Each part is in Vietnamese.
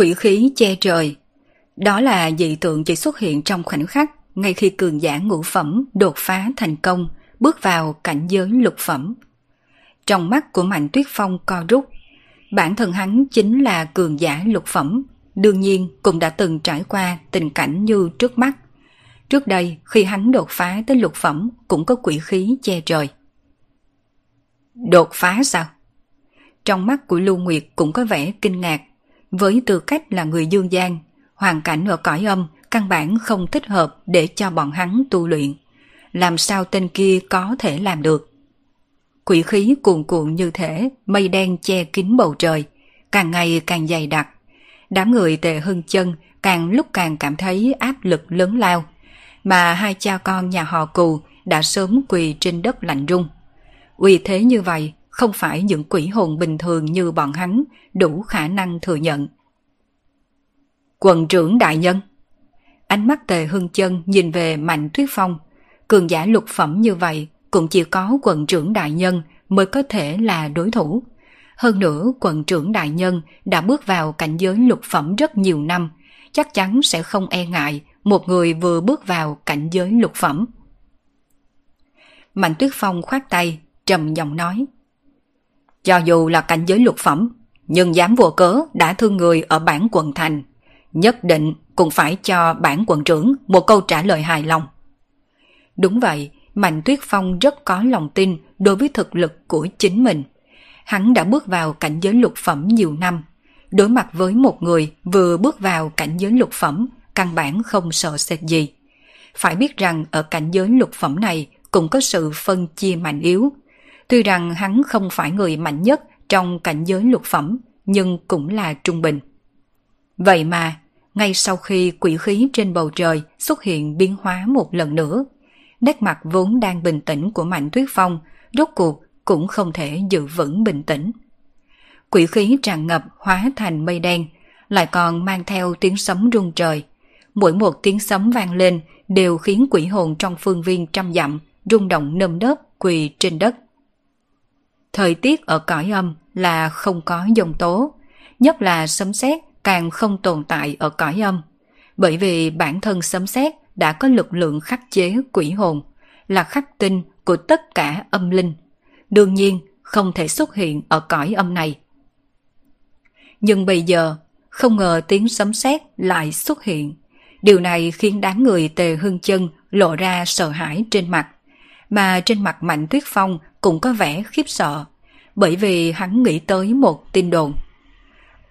Quỷ khí che trời Đó là dị tượng chỉ xuất hiện trong khoảnh khắc ngay khi cường giả ngũ phẩm đột phá thành công, bước vào cảnh giới lục phẩm. Trong mắt của Mạnh Tuyết Phong co rút, bản thân hắn chính là cường giả lục phẩm, đương nhiên cũng đã từng trải qua tình cảnh như trước mắt. Trước đây, khi hắn đột phá tới lục phẩm cũng có quỷ khí che trời. Đột phá sao? Trong mắt của Lưu Nguyệt cũng có vẻ kinh ngạc. Với tư cách là người dương gian, hoàn cảnh ở cõi âm căn bản không thích hợp để cho bọn hắn tu luyện. Làm sao tên kia có thể làm được? Quỷ khí cuồn cuộn như thể mây đen che kín bầu trời, càng ngày càng dày đặc. Đám người tề hưng chân càng lúc càng cảm thấy áp lực lớn lao, mà hai cha con nhà họ cù đã sớm quỳ trên đất lạnh rung. Uy thế như vậy không phải những quỷ hồn bình thường như bọn hắn đủ khả năng thừa nhận. Quần trưởng đại nhân Ánh mắt tề hưng chân nhìn về Mạnh Tuyết Phong. Cường giả lục phẩm như vậy cũng chỉ có quận trưởng đại nhân mới có thể là đối thủ. Hơn nữa quận trưởng đại nhân đã bước vào cảnh giới lục phẩm rất nhiều năm, chắc chắn sẽ không e ngại một người vừa bước vào cảnh giới lục phẩm. Mạnh Tuyết Phong khoát tay, trầm giọng nói. Cho dù là cảnh giới lục phẩm, nhưng dám vô cớ đã thương người ở bản quận thành, nhất định cũng phải cho bản quận trưởng một câu trả lời hài lòng. Đúng vậy, Mạnh Tuyết Phong rất có lòng tin đối với thực lực của chính mình. Hắn đã bước vào cảnh giới lục phẩm nhiều năm. Đối mặt với một người vừa bước vào cảnh giới lục phẩm, căn bản không sợ sệt gì. Phải biết rằng ở cảnh giới lục phẩm này cũng có sự phân chia mạnh yếu. Tuy rằng hắn không phải người mạnh nhất trong cảnh giới lục phẩm, nhưng cũng là trung bình. Vậy mà, ngay sau khi quỷ khí trên bầu trời xuất hiện biến hóa một lần nữa, nét mặt vốn đang bình tĩnh của Mạnh Tuyết Phong rốt cuộc cũng không thể giữ vững bình tĩnh. Quỷ khí tràn ngập hóa thành mây đen, lại còn mang theo tiếng sấm rung trời. Mỗi một tiếng sấm vang lên đều khiến quỷ hồn trong phương viên trăm dặm rung động nâm đớp quỳ trên đất. Thời tiết ở cõi âm là không có dòng tố, nhất là sấm sét càng không tồn tại ở cõi âm, bởi vì bản thân sấm sét đã có lực lượng khắc chế quỷ hồn, là khắc tinh của tất cả âm linh. Đương nhiên, không thể xuất hiện ở cõi âm này. Nhưng bây giờ, không ngờ tiếng sấm sét lại xuất hiện. Điều này khiến đám người tề hưng chân lộ ra sợ hãi trên mặt. Mà trên mặt Mạnh Tuyết Phong cũng có vẻ khiếp sợ, bởi vì hắn nghĩ tới một tin đồn.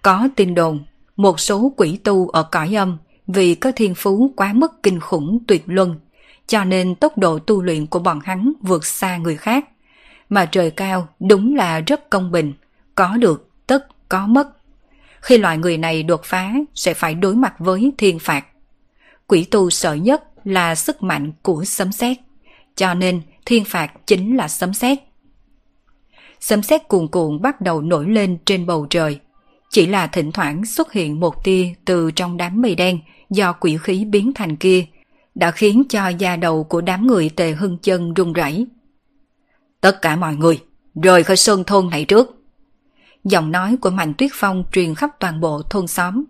Có tin đồn một số quỷ tu ở cõi âm vì có thiên phú quá mức kinh khủng tuyệt luân, cho nên tốc độ tu luyện của bọn hắn vượt xa người khác. Mà trời cao đúng là rất công bình, có được tất có mất. Khi loại người này đột phá sẽ phải đối mặt với thiên phạt. Quỷ tu sợ nhất là sức mạnh của sấm sét, cho nên thiên phạt chính là sấm sét. Sấm sét cuồn cuộn bắt đầu nổi lên trên bầu trời, chỉ là thỉnh thoảng xuất hiện một tia từ trong đám mây đen do quỷ khí biến thành kia, đã khiến cho da đầu của đám người tề hưng chân run rẩy. Tất cả mọi người, rời khỏi sơn thôn này trước. Giọng nói của Mạnh Tuyết Phong truyền khắp toàn bộ thôn xóm.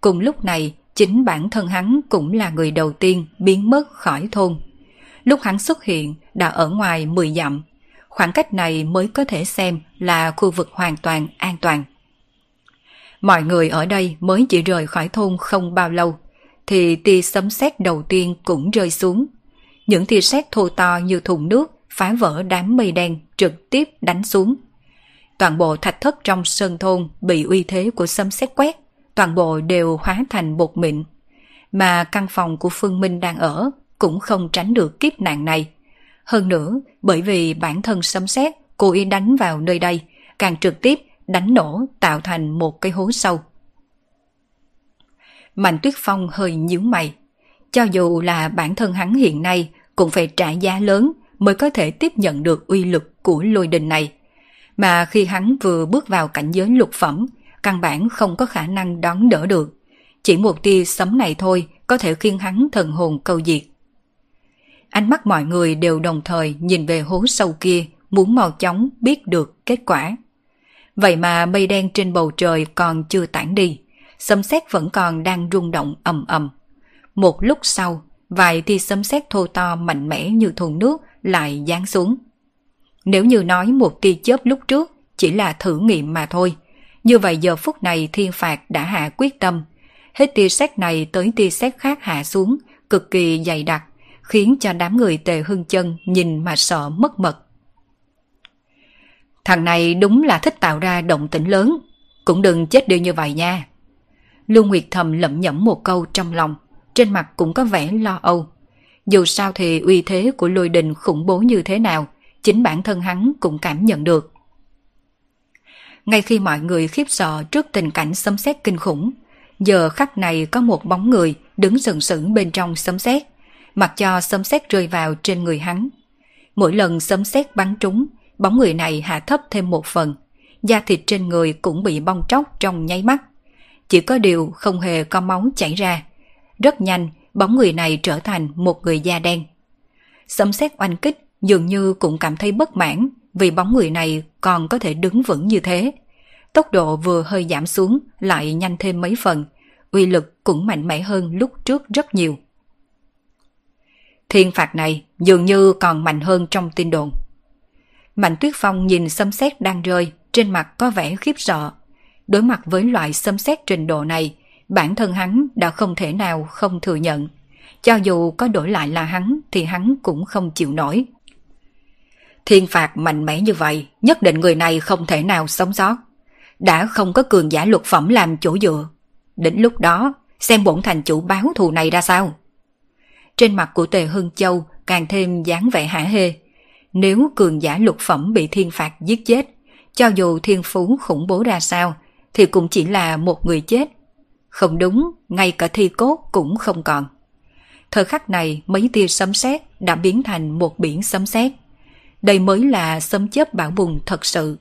Cùng lúc này, chính bản thân hắn cũng là người đầu tiên biến mất khỏi thôn. Lúc hắn xuất hiện đã ở ngoài 10 dặm. Khoảng cách này mới có thể xem là khu vực hoàn toàn an toàn. Mọi người ở đây mới chỉ rời khỏi thôn không bao lâu, thì tia sấm sét đầu tiên cũng rơi xuống. Những tia sét thô to như thùng nước phá vỡ đám mây đen trực tiếp đánh xuống. Toàn bộ thạch thất trong sơn thôn bị uy thế của sấm sét quét, toàn bộ đều hóa thành bột mịn. Mà căn phòng của Phương Minh đang ở cũng không tránh được kiếp nạn này. Hơn nữa, bởi vì bản thân sấm sét cố ý đánh vào nơi đây, càng trực tiếp đánh nổ tạo thành một cái hố sâu. Mạnh Tuyết Phong hơi nhíu mày. Cho dù là bản thân hắn hiện nay cũng phải trả giá lớn mới có thể tiếp nhận được uy lực của lôi đình này. Mà khi hắn vừa bước vào cảnh giới lục phẩm, căn bản không có khả năng đón đỡ được. Chỉ một tia sấm này thôi có thể khiến hắn thần hồn câu diệt. Ánh mắt mọi người đều đồng thời nhìn về hố sâu kia, muốn mau chóng biết được kết quả. Vậy mà mây đen trên bầu trời còn chưa tản đi, sấm sét vẫn còn đang rung động ầm ầm. Một lúc sau, vài tia sấm sét thô to mạnh mẽ như thùng nước lại giáng xuống. Nếu như nói một tia chớp lúc trước chỉ là thử nghiệm mà thôi, như vậy giờ phút này thiên phạt đã hạ quyết tâm. Hết tia sét này tới tia sét khác hạ xuống, cực kỳ dày đặc, khiến cho đám người tề hưng chân nhìn mà sợ mất mật. Thằng này đúng là thích tạo ra động tĩnh lớn, cũng đừng chết đi như vậy nha. Lưu Nguyệt thầm lẩm nhẩm một câu trong lòng, trên mặt cũng có vẻ lo âu. Dù sao thì uy thế của lôi đình khủng bố như thế nào, chính bản thân hắn cũng cảm nhận được. Ngay khi mọi người khiếp sợ trước tình cảnh sấm sét kinh khủng, giờ khắc này có một bóng người đứng sừng sững bên trong sấm sét, mặc cho sấm sét rơi vào trên người hắn. Mỗi lần sấm sét bắn trúng, bóng người này hạ thấp thêm một phần, da thịt trên người cũng bị bong tróc trong nháy mắt. Chỉ có điều không hề có máu chảy ra. Rất nhanh, bóng người này trở thành một người da đen. Sấm sét oanh kích dường như cũng cảm thấy bất mãn vì bóng người này còn có thể đứng vững như thế. Tốc độ vừa hơi giảm xuống lại nhanh thêm mấy phần, uy lực cũng mạnh mẽ hơn lúc trước rất nhiều. Thiên phạt này dường như còn mạnh hơn trong tin đồn. Mạnh Tuyết Phong nhìn xâm xét đang rơi, trên mặt có vẻ khiếp sợ. Đối mặt với loại xâm xét trình độ này, bản thân hắn đã không thể nào không thừa nhận. Cho dù có đổi lại là hắn thì hắn cũng không chịu nổi. Thiên phạt mạnh mẽ như vậy, nhất định người này không thể nào sống sót. Đã không có cường giả luật phẩm làm chỗ dựa. Đến lúc đó, xem bổn thành chủ báo thù này ra sao. Trên mặt của Tề Hưng Châu càng thêm dáng vẻ hả hê. Nếu cường giả lục phẩm bị thiên phạt giết chết, cho dù thiên phú khủng bố ra sao, thì cũng chỉ là một người chết. Không đúng, ngay cả thi cốt cũng không còn. Thời khắc này, mấy tia sấm sét đã biến thành một biển sấm sét. Đây mới là sấm chớp bão bùng thật sự.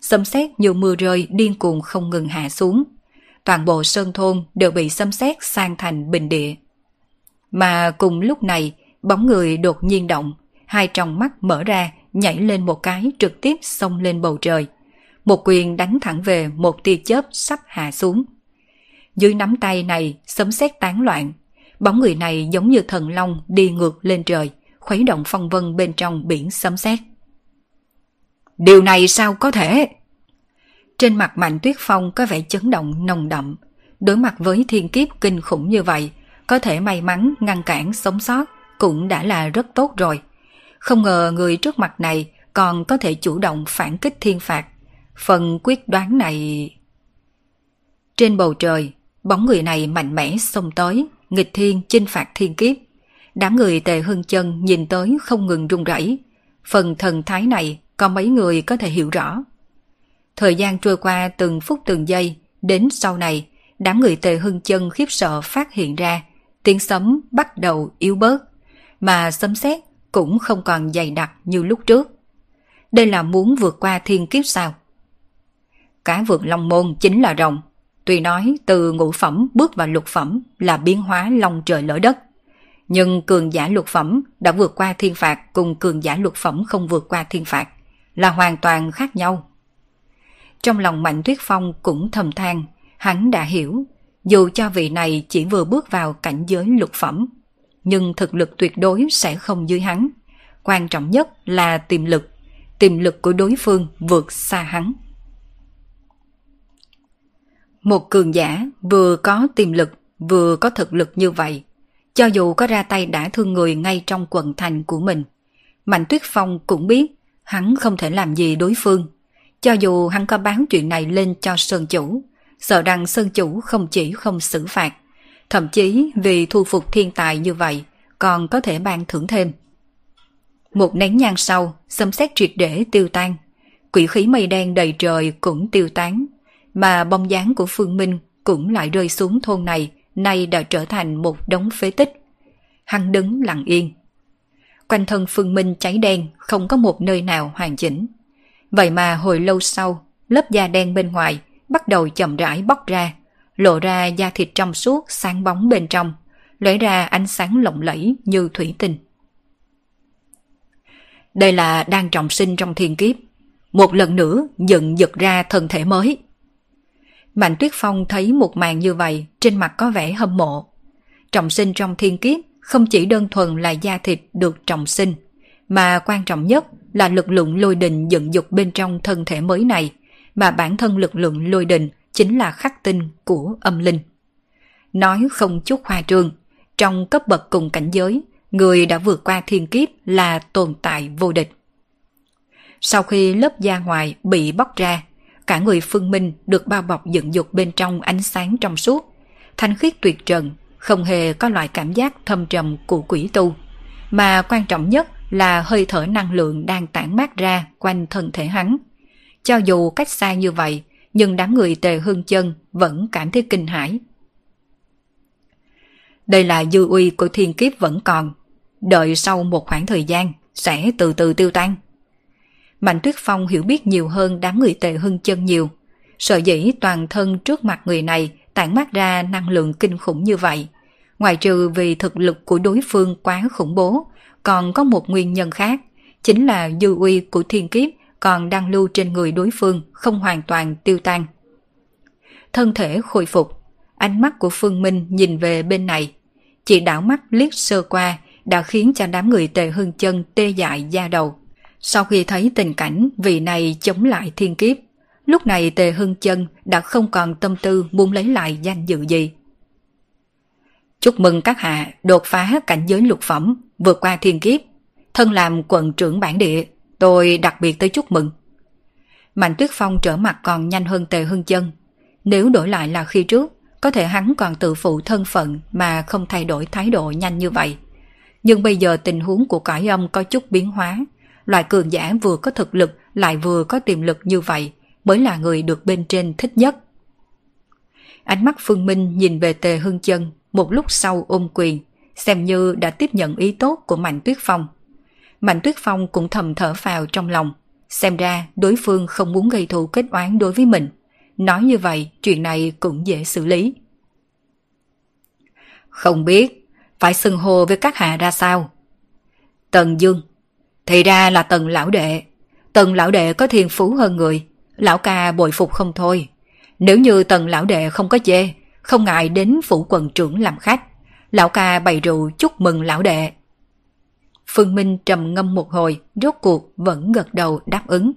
Sấm sét như mưa rơi điên cuồng không ngừng hạ xuống. Toàn bộ sơn thôn đều bị sấm sét sang thành bình địa. Mà cùng lúc này, bóng người đột nhiên động, hai tròng mắt mở ra, nhảy lên một cái trực tiếp xông lên bầu trời. Một quyền đánh thẳng về một tia chớp sắp hạ xuống. Dưới nắm tay này, sấm sét tán loạn. Bóng người này giống như thần long đi ngược lên trời, khuấy động phong vân bên trong biển sấm sét. Điều này sao có thể? Trên mặt Mạnh Tuyết Phong có vẻ chấn động nồng đậm. Đối mặt với thiên kiếp kinh khủng như vậy, có thể may mắn ngăn cản sống sót cũng đã là rất tốt rồi. Không ngờ người trước mặt này còn có thể chủ động phản kích thiên phạt. Phần quyết đoán này... Trên bầu trời, bóng người này mạnh mẽ xông tới, nghịch thiên chinh phạt thiên kiếp. Đám người tề hưng chân nhìn tới không ngừng run rẩy. Phần thần thái này có mấy người có thể hiểu rõ. Thời gian trôi qua từng phút từng giây, đến sau này, đám người tề hưng chân khiếp sợ phát hiện ra, tiếng sấm bắt đầu yếu bớt, mà sấm sét cũng không còn dày đặc như lúc trước. Đây là muốn vượt qua thiên kiếp sao? Cá vượt long môn chính là rồng. Tuy nói từ ngũ phẩm bước vào lục phẩm là biến hóa long trời lỡ đất. Nhưng cường giả lục phẩm đã vượt qua thiên phạt cùng cường giả lục phẩm không vượt qua thiên phạt là hoàn toàn khác nhau. Trong lòng Mạnh Tuyết Phong cũng thầm than, hắn đã hiểu, dù cho vị này chỉ vừa bước vào cảnh giới lục phẩm, nhưng thực lực tuyệt đối sẽ không dưới hắn. Quan trọng nhất là tiềm lực, tiềm lực của đối phương vượt xa hắn. Một cường giả vừa có tiềm lực, vừa có thực lực như vậy, cho dù có ra tay đã thương người ngay trong quận thành của mình, Mạnh Tuyết Phong cũng biết hắn không thể làm gì đối phương. Cho dù hắn có báo chuyện này lên cho Sơn Chủ, sợ rằng Sơn Chủ không chỉ không xử phạt, thậm chí vì thu phục thiên tài như vậy còn có thể ban thưởng thêm. Một nén nhang sau, xâm xét triệt để tiêu tan. Quỷ khí mây đen đầy trời cũng tiêu tán, mà bông dáng của Phương Minh cũng lại rơi xuống thôn này, nay đã trở thành một đống phế tích. Hắn đứng lặng yên. Quanh thân Phương Minh cháy đen, không có một nơi nào hoàn chỉnh. Vậy mà hồi lâu sau, lớp da đen bên ngoài bắt đầu chậm rãi bóc ra, lộ ra da thịt trong suốt sáng bóng bên trong, lóe ra ánh sáng lộng lẫy như thủy tinh. Đây là đang trọng sinh trong thiên kiếp, một lần nữa dựng giật ra thân thể mới. Mạnh Tuyết Phong thấy một màn như vậy, trên mặt có vẻ hâm mộ. Trọng sinh trong thiên kiếp không chỉ đơn thuần là da thịt được trọng sinh, mà quan trọng nhất là lực lượng lôi đình dựng dục bên trong thân thể mới này, mà bản thân lực lượng lôi đình chính là khắc tinh của âm linh. Nói không chút hoa trương, trong cấp bậc cùng cảnh giới, người đã vượt qua thiên kiếp là tồn tại vô địch. Sau khi lớp da ngoài bị bóc ra, cả người phương minh được bao bọc dựng dục bên trong ánh sáng trong suốt, thanh khiết tuyệt trần, không hề có loại cảm giác thâm trầm của quỷ tu. Mà quan trọng nhất là hơi thở năng lượng đang tản mát ra quanh thân thể hắn. Cho dù cách xa như vậy, nhưng đám người tề hương chân vẫn cảm thấy kinh hãi. Đây là dư uy của thiên kiếp vẫn còn, đợi sau một khoảng thời gian sẽ từ từ tiêu tan. Mạnh Tuyết Phong hiểu biết nhiều hơn đám người tề hưng chân nhiều. Sợ dĩ toàn thân trước mặt người này tản mát ra năng lượng kinh khủng như vậy. Ngoài trừ vì thực lực của đối phương quá khủng bố, còn có một nguyên nhân khác, chính là dư uy của thiên kiếp còn đang lưu trên người đối phương không hoàn toàn tiêu tan. Thân thể khôi phục, ánh mắt của Phương Minh nhìn về bên này. Chỉ đảo mắt liếc sơ qua đã khiến cho đám người tề hưng chân tê dại da đầu. Sau khi thấy tình cảnh vị này chống lại thiên kiếp, lúc này tề hưng chân đã không còn tâm tư muốn lấy lại danh dự gì. Chúc mừng các hạ đột phá cảnh giới lục phẩm, vượt qua thiên kiếp. Thân làm quận trưởng bản địa, tôi đặc biệt tới chúc mừng. Mạnh Tuyết Phong trở mặt còn nhanh hơn Tề Hưng Chân. Nếu đổi lại là khi trước, có thể hắn còn tự phụ thân phận mà không thay đổi thái độ nhanh như vậy. Nhưng bây giờ tình huống của cõi âm có chút biến hóa. Loại cường giả vừa có thực lực lại vừa có tiềm lực như vậy mới là người được bên trên thích nhất. Ánh mắt Phương Minh nhìn về Tề Hưng Chân một lúc sau ôm quyền, xem như đã tiếp nhận ý tốt của Mạnh Tuyết Phong. Mạnh Tuyết Phong cũng thầm thở phào trong lòng, xem ra đối phương không muốn gây thù kết oán đối với mình. Nói như vậy, chuyện này cũng dễ xử lý. Không biết, phải xưng hô với các hạ ra sao? Tần Dương, thì ra là tần lão đệ. Tần lão đệ có thiên phú hơn người, lão ca bội phục không thôi. Nếu như tần lão đệ không có chê, không ngại đến phủ quần trưởng làm khách. Lão ca bày rượu chúc mừng lão đệ. Phương Minh trầm ngâm một hồi, rốt cuộc vẫn gật đầu đáp ứng.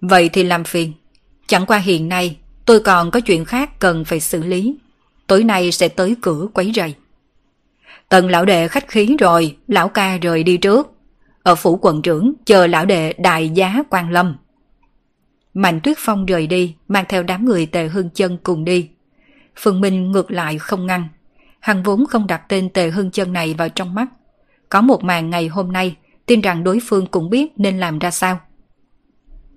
Vậy thì làm phiền. Chẳng qua hiện nay, tôi còn có chuyện khác cần phải xử lý. Tối nay sẽ tới cửa quấy rầy. Tần lão đệ khách khí rồi, lão ca rời đi trước. Ở phủ quận trưởng chờ lão đệ đại giá quan lâm. Mạnh tuyết phong rời đi, mang theo đám người tề hưng chân cùng đi. Phương Minh ngược lại không ngăn. Hắn vốn không đặt tên tề hưng chân này vào trong mắt. Có một màn ngày hôm nay, tin rằng đối phương cũng biết nên làm ra sao.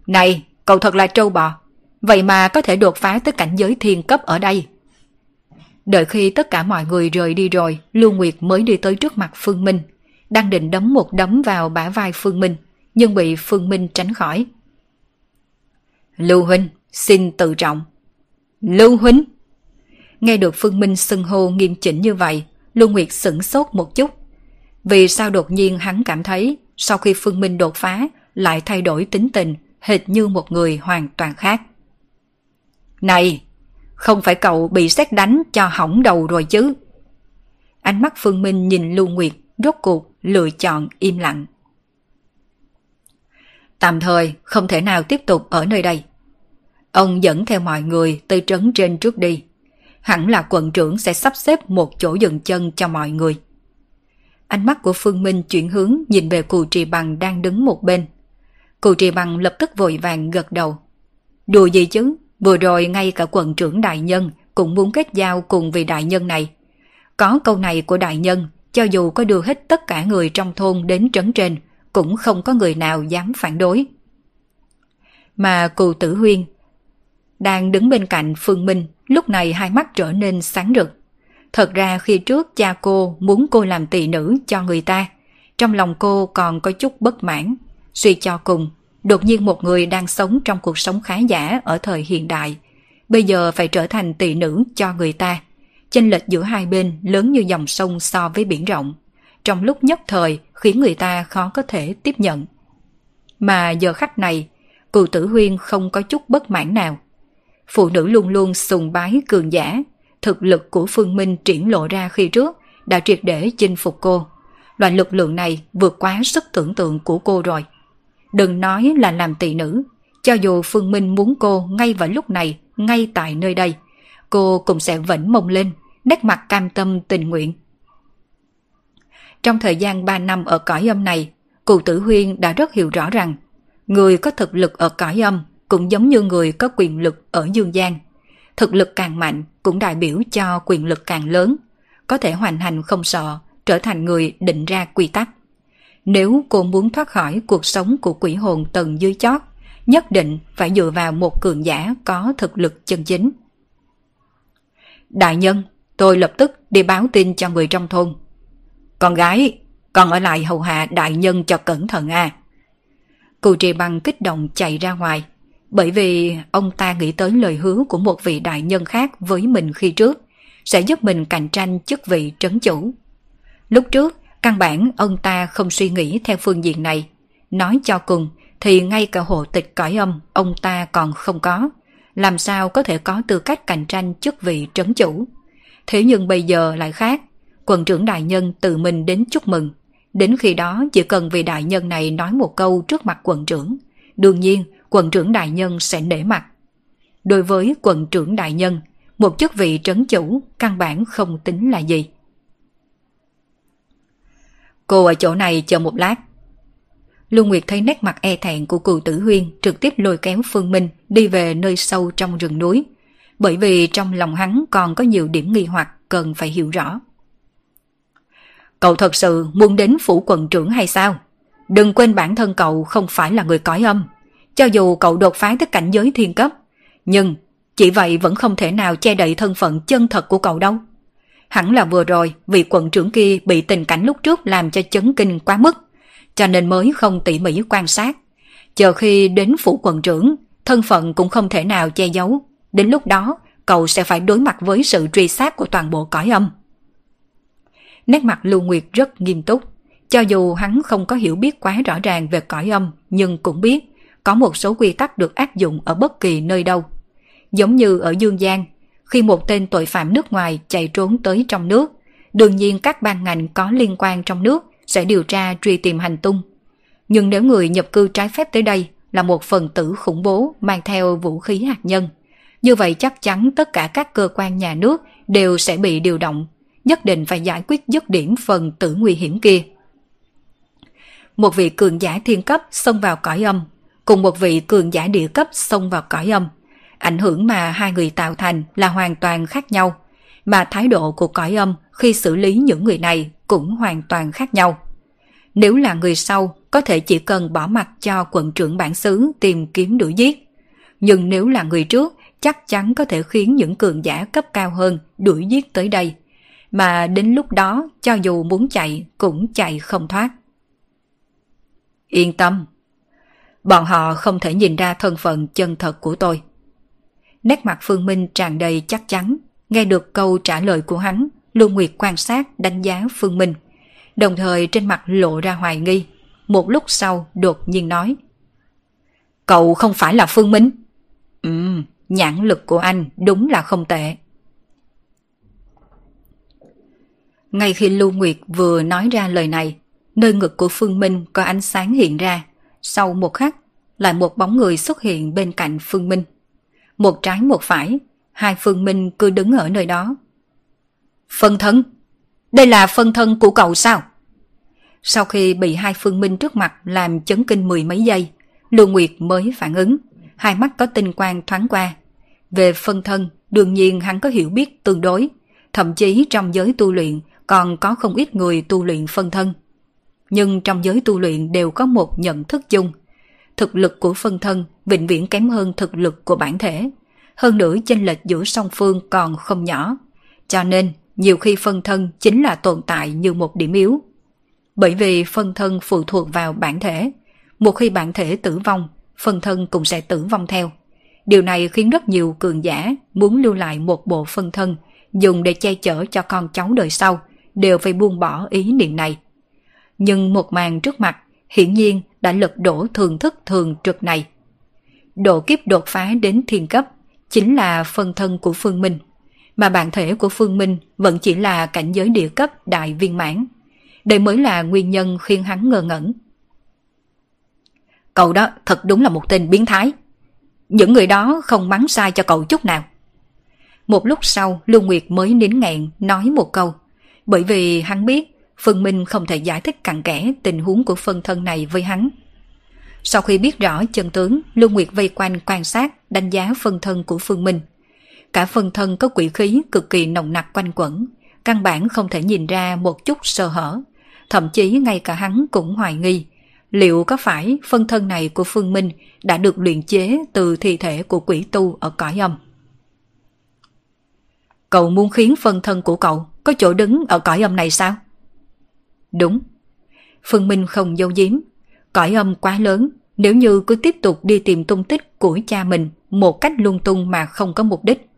Này, cậu thật là trâu bò. Vậy mà có thể đột phá tới cảnh giới thiên cấp ở đây. Đợi khi tất cả mọi người rời đi rồi, Lưu Nguyệt mới đi tới trước mặt Phương Minh. Đang định đấm một đấm vào bả vai Phương Minh, nhưng bị Phương Minh tránh khỏi. Lưu Huynh, xin tự trọng. Lưu Huynh! Nghe được Phương Minh xưng hô nghiêm chỉnh như vậy, Lưu Nguyệt sửng sốt một chút. Vì sao đột nhiên hắn cảm thấy sau khi Phương Minh đột phá lại thay đổi tính tình hệt như một người hoàn toàn khác. Này, không phải cậu bị xét đánh cho hỏng đầu rồi chứ? Ánh mắt Phương Minh nhìn Lưu Nguyệt rốt cuộc lựa chọn im lặng. Tạm thời không thể nào tiếp tục ở nơi đây. Ông dẫn theo mọi người tới trấn trên trước đi. Hẳn là quận trưởng sẽ sắp xếp một chỗ dừng chân cho mọi người. Ánh mắt của Phương Minh chuyển hướng nhìn về cụ trì bằng đang đứng một bên. Cụ trì bằng lập tức vội vàng gật đầu. Đùa gì chứ, vừa rồi ngay cả quận trưởng đại nhân cũng muốn kết giao cùng vị đại nhân này. Có câu này của đại nhân, cho dù có đưa hết tất cả người trong thôn đến trấn trên, cũng không có người nào dám phản đối. Mà cụ tử huyên đang đứng bên cạnh Phương Minh, lúc này hai mắt trở nên sáng rực. Thật ra khi trước cha cô muốn cô làm tỳ nữ cho người ta, trong lòng cô còn có chút bất mãn. Suy cho cùng, đột nhiên một người đang sống trong cuộc sống khá giả ở thời hiện đại, bây giờ phải trở thành tỳ nữ cho người ta. Chênh lệch giữa hai bên lớn như dòng sông so với biển rộng. Trong lúc nhất thời khiến người ta khó có thể tiếp nhận. Mà giờ khách này, cựu tử huyên không có chút bất mãn nào. Phụ nữ luôn luôn sùng bái cường giả, thực lực của Phương Minh triển lộ ra khi trước đã triệt để chinh phục cô. Loại lực lượng này vượt quá sức tưởng tượng của cô rồi. Đừng nói là làm tỳ nữ, cho dù Phương Minh muốn cô ngay vào lúc này, ngay tại nơi đây, cô cũng sẽ vẫn mông lên, nét mặt cam tâm tình nguyện. Trong thời gian 3 năm ở cõi âm này, cụ tử huyên đã rất hiểu rõ rằng người có thực lực ở cõi âm cũng giống như người có quyền lực ở dương gian. Thực lực càng mạnh cũng đại biểu cho quyền lực càng lớn, có thể hoành hành không sợ, trở thành người định ra quy tắc. Nếu cô muốn thoát khỏi cuộc sống của quỷ hồn tầng dưới chót, nhất định phải dựa vào một cường giả có thực lực chân chính. Đại nhân, tôi lập tức đi báo tin cho người trong thôn. Con gái, con ở lại hầu hạ đại nhân cho cẩn thận à. Cụ trì bằng kích động chạy ra ngoài, bởi vì ông ta nghĩ tới lời hứa của một vị đại nhân khác với mình khi trước, sẽ giúp mình cạnh tranh chức vị trấn chủ. Lúc trước, căn bản ông ta không suy nghĩ theo phương diện này. Nói cho cùng thì ngay cả hộ tịch cõi âm ông ta còn không có. Làm sao có thể có tư cách cạnh tranh chức vị trấn chủ. Thế nhưng bây giờ lại khác. Quần trưởng đại nhân tự mình đến chúc mừng. Đến khi đó chỉ cần vị đại nhân này nói một câu trước mặt quần trưởng. Đương nhiên Quận trưởng đại nhân sẽ nể mặt. Đối với quận trưởng đại nhân, một chức vị trấn chủ căn bản không tính là gì. Cô ở chỗ này chờ một lát. Lưu Nguyệt thấy nét mặt e thẹn của cù tử huyên trực tiếp lôi kéo Phương Minh đi về nơi sâu trong rừng núi. Bởi vì trong lòng hắn còn có nhiều điểm nghi hoặc cần phải hiểu rõ. Cậu thật sự muốn đến phủ quận trưởng hay sao? Đừng quên bản thân cậu không phải là người cõi âm. Cho dù cậu đột phá tới cảnh giới thiên cấp, nhưng chỉ vậy vẫn không thể nào che đậy thân phận chân thật của cậu đâu. Hẳn là vừa rồi vị quận trưởng kia bị tình cảnh lúc trước làm cho chấn kinh quá mức, cho nên mới không tỉ mỉ quan sát. Chờ khi đến phủ quận trưởng, thân phận cũng không thể nào che giấu. Đến lúc đó, cậu sẽ phải đối mặt với sự truy sát của toàn bộ cõi âm. Nét mặt Lưu Nguyệt rất nghiêm túc. Cho dù hắn không có hiểu biết quá rõ ràng về cõi âm, nhưng cũng biết có một số quy tắc được áp dụng ở bất kỳ nơi đâu. Giống như ở Dương Giang, khi một tên tội phạm nước ngoài chạy trốn tới trong nước, đương nhiên các ban ngành có liên quan trong nước sẽ điều tra truy tìm hành tung. Nhưng nếu người nhập cư trái phép tới đây là một phần tử khủng bố mang theo vũ khí hạt nhân, như vậy chắc chắn tất cả các cơ quan nhà nước đều sẽ bị điều động, nhất định phải giải quyết dứt điểm phần tử nguy hiểm kia. Một vị cường giả thiên cấp xông vào cõi âm, cùng một vị cường giả địa cấp xông vào cõi âm, ảnh hưởng mà hai người tạo thành là hoàn toàn khác nhau, mà thái độ của cõi âm khi xử lý những người này cũng hoàn toàn khác nhau. Nếu là người sau, có thể chỉ cần bỏ mặt cho quận trưởng bản xứ tìm kiếm đuổi giết. Nhưng nếu là người trước, chắc chắn có thể khiến những cường giả cấp cao hơn đuổi giết tới đây. Mà đến lúc đó, cho dù muốn chạy, cũng chạy không thoát. Yên tâm, bọn họ không thể nhìn ra thân phận chân thật của tôi. Nét mặt Phương Minh tràn đầy chắc chắn, nghe được câu trả lời của hắn, Lưu Nguyệt quan sát đánh giá Phương Minh. Đồng thời trên mặt lộ ra hoài nghi. Một lúc sau đột nhiên nói. Cậu không phải là Phương Minh? Ừ, nhãn lực của anh đúng là không tệ. Ngay khi Lưu Nguyệt vừa nói ra lời này, nơi ngực của Phương Minh có ánh sáng hiện ra. Sau một khắc, lại một bóng người xuất hiện bên cạnh Phương Minh một trái một phải, hai phương minh cứ đứng ở nơi đó. Phân thân? Đây là phân thân của cậu sao? Sau khi bị hai phương minh trước mặt làm chấn kinh mười mấy giây, Lưu Nguyệt mới phản ứng, hai mắt có tinh quang thoáng qua. Về phân thân, đương nhiên hắn có hiểu biết tương đối, thậm chí trong giới tu luyện còn có không ít người tu luyện phân thân. Nhưng trong giới tu luyện đều có một nhận thức chung – thực lực của phân thân vĩnh viễn kém hơn thực lực của bản thể. Hơn nữa chênh lệch giữa song phương còn không nhỏ. Cho nên, nhiều khi phân thân chính là tồn tại như một điểm yếu. Bởi vì phân thân phụ thuộc vào bản thể, một khi bản thể tử vong, phân thân cũng sẽ tử vong theo. Điều này khiến rất nhiều cường giả muốn lưu lại một bộ phân thân dùng để che chở cho con cháu đời sau đều phải buông bỏ ý niệm này. Nhưng một màn trước mặt hiển nhiên đã lật đổ thường thức thường trực này. Độ kiếp đột phá đến thiên cấp chính là phân thân của Phương Minh, mà bản thể của Phương Minh vẫn chỉ là cảnh giới địa cấp đại viên mãn. Đây mới là nguyên nhân khiến hắn ngơ ngẩn. Cậu đó thật đúng là một tên biến thái. Những người đó không mắng sai cho cậu chút nào. Một lúc sau, Lưu Nguyệt mới nín nghẹn nói một câu. Bởi vì hắn biết Phương Minh không thể giải thích cặn kẽ tình huống của phân thân này với hắn. Sau khi biết rõ chân tướng, Lưu Nguyệt vây quanh quan sát, đánh giá phân thân của Phương Minh. Cả phân thân có quỷ khí cực kỳ nồng nặc quanh quẩn, căn bản không thể nhìn ra một chút sơ hở. Thậm chí ngay cả hắn cũng hoài nghi, liệu có phải phân thân này của Phương Minh đã được luyện chế từ thi thể của quỷ tu ở cõi âm. Cậu muốn khiến phân thân của cậu có chỗ đứng ở cõi âm này sao? Đúng. Phương Minh không dâu giếm. Cõi âm quá lớn, nếu như cứ tiếp tục đi tìm tung tích của cha mình một cách lung tung mà không có mục đích.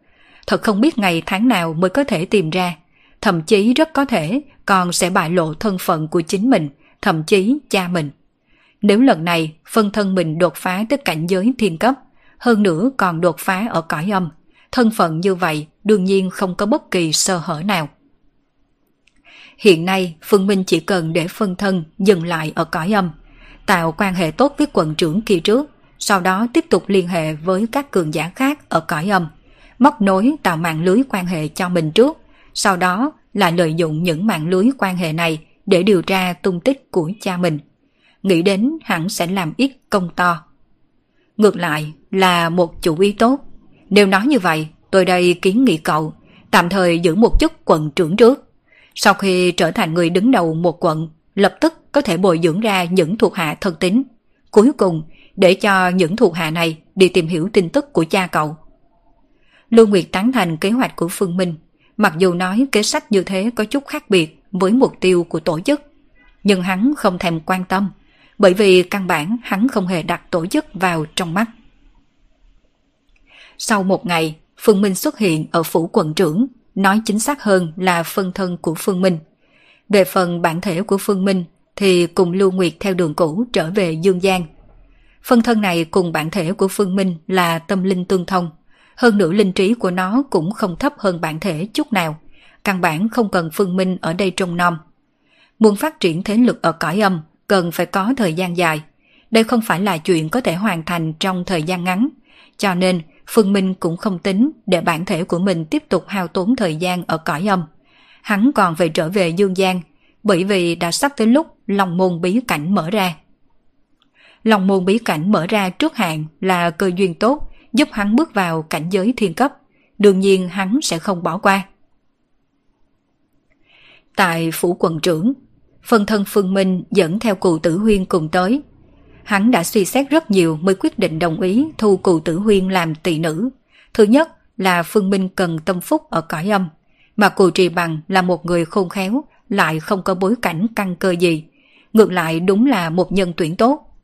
Thật không biết ngày tháng nào mới có thể tìm ra. Thậm chí rất có thể còn sẽ bại lộ thân phận của chính mình, thậm chí cha mình. Nếu lần này phân thân mình đột phá tới cảnh giới thiên cấp, hơn nữa còn đột phá ở cõi âm, thân phận như vậy đương nhiên không có bất kỳ sơ hở nào. Hiện nay, Phương Minh chỉ cần để phân thân dừng lại ở cõi âm, tạo quan hệ tốt với quận trưởng kỳ trước, sau đó tiếp tục liên hệ với các cường giả khác ở cõi âm, móc nối tạo mạng lưới quan hệ cho mình trước, sau đó là lợi dụng những mạng lưới quan hệ này để điều tra tung tích của cha mình. Nghĩ đến hẳn sẽ làm ít công to. Ngược lại là một chủ ý tốt. Nếu nói như vậy, tôi đây kiến nghị cậu tạm thời giữ một chút quận trưởng trước. Sau khi trở thành người đứng đầu một quận, lập tức có thể bồi dưỡng ra những thuộc hạ thân tín. Cuối cùng, để cho những thuộc hạ này đi tìm hiểu tin tức của cha cậu. Lưu Nguyệt tán thành kế hoạch của Phương Minh, mặc dù nói kế sách như thế có chút khác biệt với mục tiêu của tổ chức, nhưng hắn không thèm quan tâm, bởi vì căn bản hắn không hề đặt tổ chức vào trong mắt. Sau một ngày, Phương Minh xuất hiện ở phủ quận trưởng, nói chính xác hơn là phân thân của Phương Minh. Về phần bản thể của Phương Minh thì cùng Lưu Nguyệt theo đường cũ trở về Dương Giang. Phân thân này cùng bản thể của Phương Minh là tâm linh tương thông. Hơn nữa linh trí của nó cũng không thấp hơn bản thể chút nào. Căn bản không cần Phương Minh ở đây trông nom. Muốn phát triển thế lực ở cõi âm, cần phải có thời gian dài. Đây không phải là chuyện có thể hoàn thành trong thời gian ngắn. Cho nên Phương Minh cũng không tính để bản thể của mình tiếp tục hao tốn thời gian ở cõi âm. Hắn còn phải trở về Dương Giang, bởi vì đã sắp tới lúc lòng môn bí cảnh mở ra. Lòng môn bí cảnh mở ra trước hạn là cơ duyên tốt, giúp hắn bước vào cảnh giới thiên cấp. Đương nhiên hắn sẽ không bỏ qua. Tại phủ quận trưởng, phần thân Phương Minh dẫn theo cụ tử huyên cùng tới, Hắn đã suy xét rất nhiều mới quyết định đồng ý thu cụ tử huyên làm tỷ nữ. Thứ nhất là Phương Minh cần tâm phúc ở cõi âm, mà cụ trì bằng là một người khôn khéo, lại không có bối cảnh căn cơ gì. Ngược lại đúng là một nhân tuyển tốt.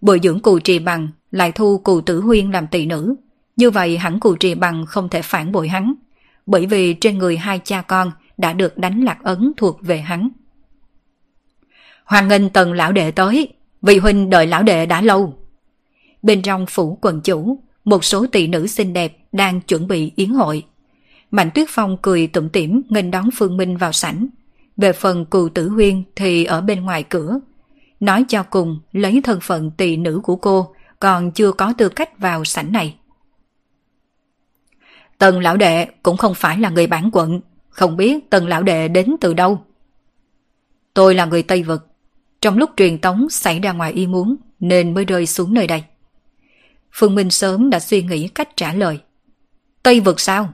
Bồi dưỡng cụ trì bằng lại thu cụ tử huyên làm tỷ nữ. Như vậy hẳn cụ trì bằng không thể phản bội hắn, bởi vì trên người hai cha con đã được đánh lạc ấn thuộc về hắn. Hoàng nghênh tần lão đệ tới, Vị huynh đợi lão đệ đã lâu. Bên trong phủ quần chủ, một số tỷ nữ xinh đẹp đang chuẩn bị yến hội. Mạnh Tuyết Phong cười tủm tỉm nghênh đón Phương Minh vào sảnh. Về phần cù tử huyên thì ở bên ngoài cửa. Nói cho cùng lấy thân phận tỷ nữ của cô còn chưa có tư cách vào sảnh này. Tần lão đệ cũng không phải là người bản quận, không biết tần lão đệ đến từ đâu. Tôi là người Tây Vực, trong lúc truyền tống xảy ra ngoài ý muốn nên mới rơi xuống nơi đây. Phương Minh sớm đã suy nghĩ cách trả lời. Tây vực sao?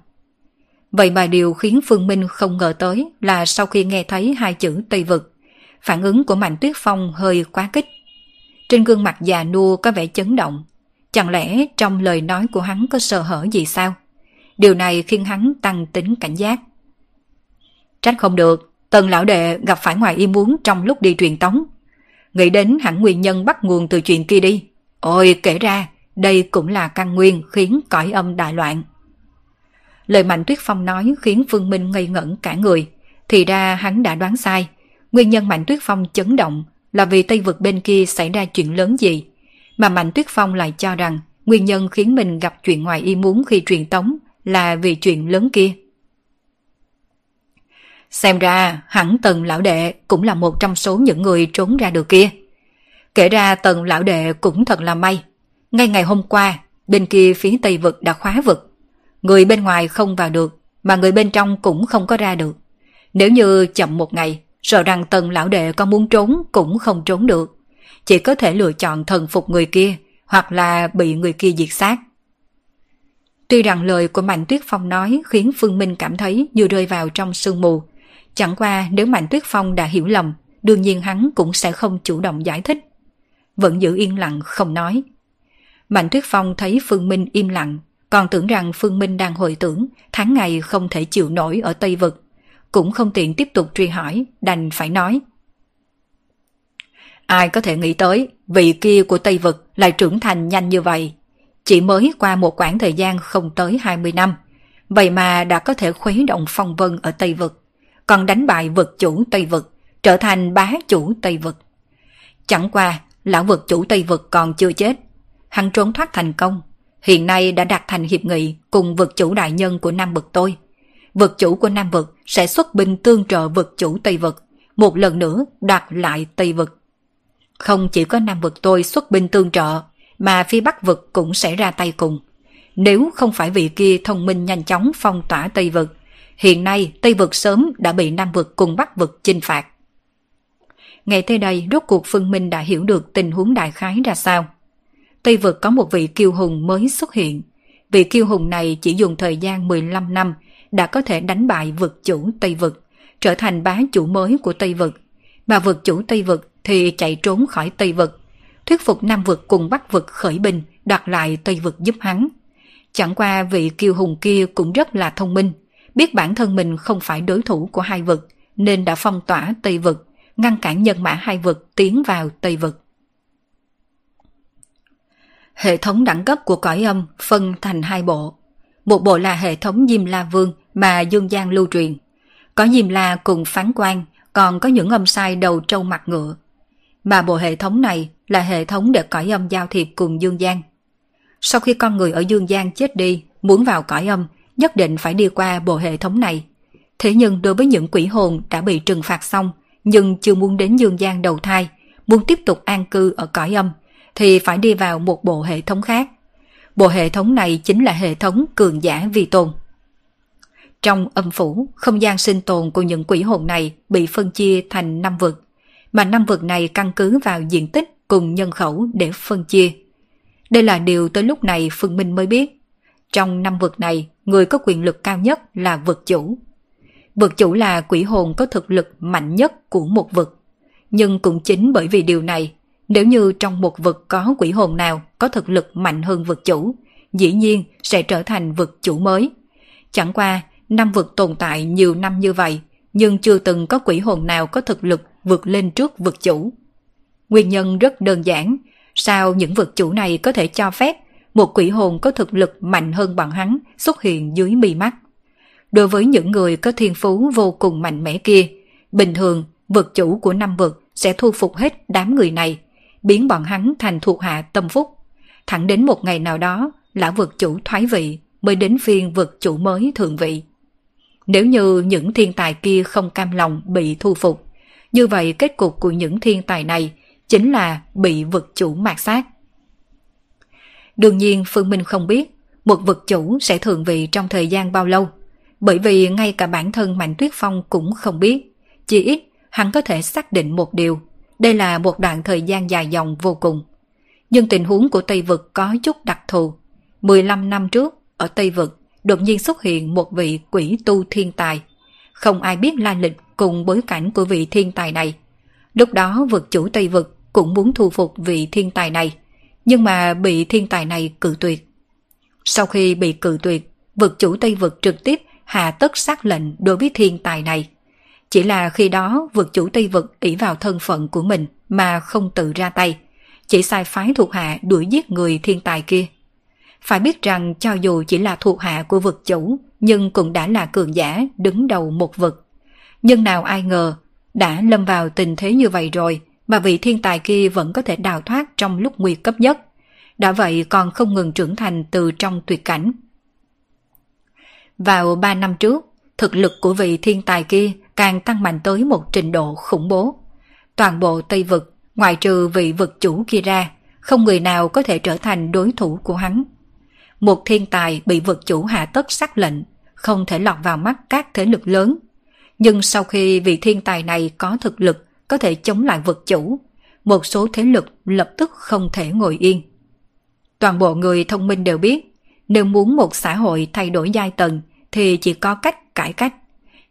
Vậy mà điều khiến Phương Minh không ngờ tới là sau khi nghe thấy hai chữ Tây vực, phản ứng của Mạnh Tuyết Phong hơi quá kích. Trên gương mặt già nua có vẻ chấn động. Chẳng lẽ trong lời nói của hắn có sơ hở gì sao? Điều này khiến hắn tăng tính cảnh giác. Trách không được, tần lão đệ gặp phải ngoài ý muốn trong lúc đi truyền tống. Nghĩ đến hẳn nguyên nhân bắt nguồn từ chuyện kia đi. Ôi kể ra, đây cũng là căn nguyên khiến cõi âm đại loạn. Lời Mạnh Tuyết Phong nói khiến Phương Minh ngây ngẩn cả người. Thì ra hắn đã đoán sai. Nguyên nhân Mạnh Tuyết Phong chấn động là vì Tây vực bên kia xảy ra chuyện lớn gì. Mà Mạnh Tuyết Phong lại cho rằng nguyên nhân khiến mình gặp chuyện ngoài ý muốn khi truyền tống là vì chuyện lớn kia. Xem ra hẳn tần lão đệ cũng là một trong số những người trốn ra được kia. Kể ra tần lão đệ cũng thật là may. Ngay ngày hôm qua, bên kia phía Tây vực đã khóa vực. Người bên ngoài không vào được, mà người bên trong cũng không có ra được. Nếu như chậm một ngày, sợ rằng tần lão đệ có muốn trốn cũng không trốn được. Chỉ có thể lựa chọn thần phục người kia, hoặc là bị người kia diệt sát. Tuy rằng lời của Mạnh Tuyết Phong nói khiến Phương Minh cảm thấy như rơi vào trong sương mù. Chẳng qua nếu Mạnh Tuyết Phong đã hiểu lầm, đương nhiên hắn cũng sẽ không chủ động giải thích. Vẫn giữ yên lặng không nói. Mạnh Tuyết Phong thấy Phương Minh im lặng, còn tưởng rằng Phương Minh đang hồi tưởng tháng ngày không thể chịu nổi ở Tây Vực. Cũng không tiện tiếp tục truy hỏi, đành phải nói. Ai có thể nghĩ tới vị kia của Tây Vực lại trưởng thành nhanh như vậy. Chỉ mới qua một quãng thời gian không tới 20 năm, vậy mà đã có thể khuấy động phong vân ở Tây Vực, còn đánh bại vực chủ Tây Vực, trở thành bá chủ Tây Vực. Chẳng qua, lão vực chủ Tây Vực còn chưa chết. Hắn trốn thoát thành công, hiện nay đã đạt thành hiệp nghị cùng vực chủ đại nhân của Nam Vực tôi. Vực chủ của Nam Vực sẽ xuất binh tương trợ vực chủ Tây Vực, một lần nữa đoạt lại Tây Vực. Không chỉ có Nam Vực tôi xuất binh tương trợ, mà phía Bắc Vực cũng sẽ ra tay cùng. Nếu không phải vị kia thông minh nhanh chóng phong tỏa Tây Vực, hiện nay Tây Vực sớm đã bị Nam Vực cùng Bắc Vực chinh phạt. Ngày tới đây, rốt cuộc Phương Minh đã hiểu được tình huống đại khái ra sao. Tây Vực có một vị kiêu hùng mới xuất hiện. Vị kiêu hùng này chỉ dùng thời gian 15 năm đã có thể đánh bại vực chủ Tây Vực, trở thành bá chủ mới của Tây Vực. Mà vực chủ Tây Vực thì chạy trốn khỏi Tây Vực, thuyết phục Nam Vực cùng Bắc Vực khởi binh đoạt lại Tây Vực giúp hắn. Chẳng qua vị kiêu hùng kia cũng rất là thông minh, biết bản thân mình không phải đối thủ của hai vực, nên đã phong tỏa Tây Vực, ngăn cản nhân mã hai vực tiến vào Tây Vực. Hệ thống đẳng cấp của cõi âm phân thành hai bộ. Một bộ là hệ thống Diêm La Vương mà Dương Giang lưu truyền. Có Diêm La cùng phán quan, còn có những âm sai đầu trâu mặt ngựa. Mà bộ hệ thống này là hệ thống để cõi âm giao thiệp cùng Dương Giang. Sau khi con người ở Dương Giang chết đi, muốn vào cõi âm, nhất định phải đi qua bộ hệ thống này. Thế nhưng đối với những quỷ hồn đã bị trừng phạt xong, nhưng chưa muốn đến Dương gian đầu thai, muốn tiếp tục an cư ở cõi âm, thì phải đi vào một bộ hệ thống khác. Bộ hệ thống này chính là hệ thống cường giả vi tôn. Trong âm phủ, không gian sinh tồn của những quỷ hồn này bị phân chia thành năm vực, mà năm vực này căn cứ vào diện tích cùng nhân khẩu để phân chia. Đây là điều tới lúc này Phương Minh mới biết. Trong năm vực này, người có quyền lực cao nhất là vực chủ. Vực chủ là quỷ hồn có thực lực mạnh nhất của một vực. Nhưng cũng chính bởi vì điều này nếu như trong một vực có quỷ hồn nào có thực lực mạnh hơn vực chủ, dĩ nhiên sẽ trở thành vực chủ mới. Chẳng qua, năm vực tồn tại nhiều năm như vậy, nhưng chưa từng có quỷ hồn nào có thực lực vượt lên trước vực chủ. Nguyên nhân rất đơn giản, sao những vực chủ này có thể cho phép một quỷ hồn có thực lực mạnh hơn bọn hắn xuất hiện dưới mi mắt. Đối với những người có thiên phú vô cùng mạnh mẽ kia, bình thường vực chủ của năm vực sẽ thu phục hết đám người này, biến bọn hắn thành thuộc hạ tâm phúc. Thẳng đến một ngày nào đó, lão vực chủ thoái vị mới đến phiên vực chủ mới thượng vị. Nếu như những thiên tài kia không cam lòng bị thu phục, như vậy kết cục của những thiên tài này chính là bị vực chủ mạt sát. Đương nhiên Phương Minh không biết một vực chủ sẽ thượng vị trong thời gian bao lâu, bởi vì ngay cả bản thân Mạnh Tuyết Phong cũng không biết. Chỉ ít, hắn có thể xác định một điều – đây là một đoạn thời gian dài dòng vô cùng. Nhưng tình huống của Tây Vực có chút đặc thù. 15 năm trước, ở Tây Vực, đột nhiên xuất hiện một vị quỷ tu thiên tài. Không ai biết lai lịch cùng bối cảnh của vị thiên tài này. Lúc đó vực chủ Tây Vực cũng muốn thu phục vị thiên tài này, nhưng mà bị thiên tài này cự tuyệt. Sau khi bị cự tuyệt, vực chủ Tây Vực trực tiếp hạ tất sát lệnh đối với thiên tài này. Chỉ là khi đó vực chủ Tây Vực ỷ vào thân phận của mình mà không tự ra tay, chỉ sai phái thuộc hạ đuổi giết người thiên tài kia. Phải biết rằng cho dù chỉ là thuộc hạ của vực chủ, nhưng cũng đã là cường giả đứng đầu một vực. Nhưng nào ai ngờ, đã lâm vào tình thế như vậy rồi, mà vị thiên tài kia vẫn có thể đào thoát trong lúc nguy cấp nhất. Đã vậy còn không ngừng trưởng thành từ trong tuyệt cảnh. Vào 3 năm trước, thực lực của vị thiên tài kia càng tăng mạnh tới một trình độ khủng bố. Toàn bộ Tây Vực, ngoại trừ vị vực chủ kia ra, không người nào có thể trở thành đối thủ của hắn. Một thiên tài bị vực chủ hạ tất sắc lệnh, không thể lọt vào mắt các thế lực lớn. Nhưng sau khi vị thiên tài này có thực lực có thể chống lại vực chủ, một số thế lực lập tức không thể ngồi yên. Toàn bộ người thông minh đều biết, nếu muốn một xã hội thay đổi giai tầng thì chỉ có cách cải cách.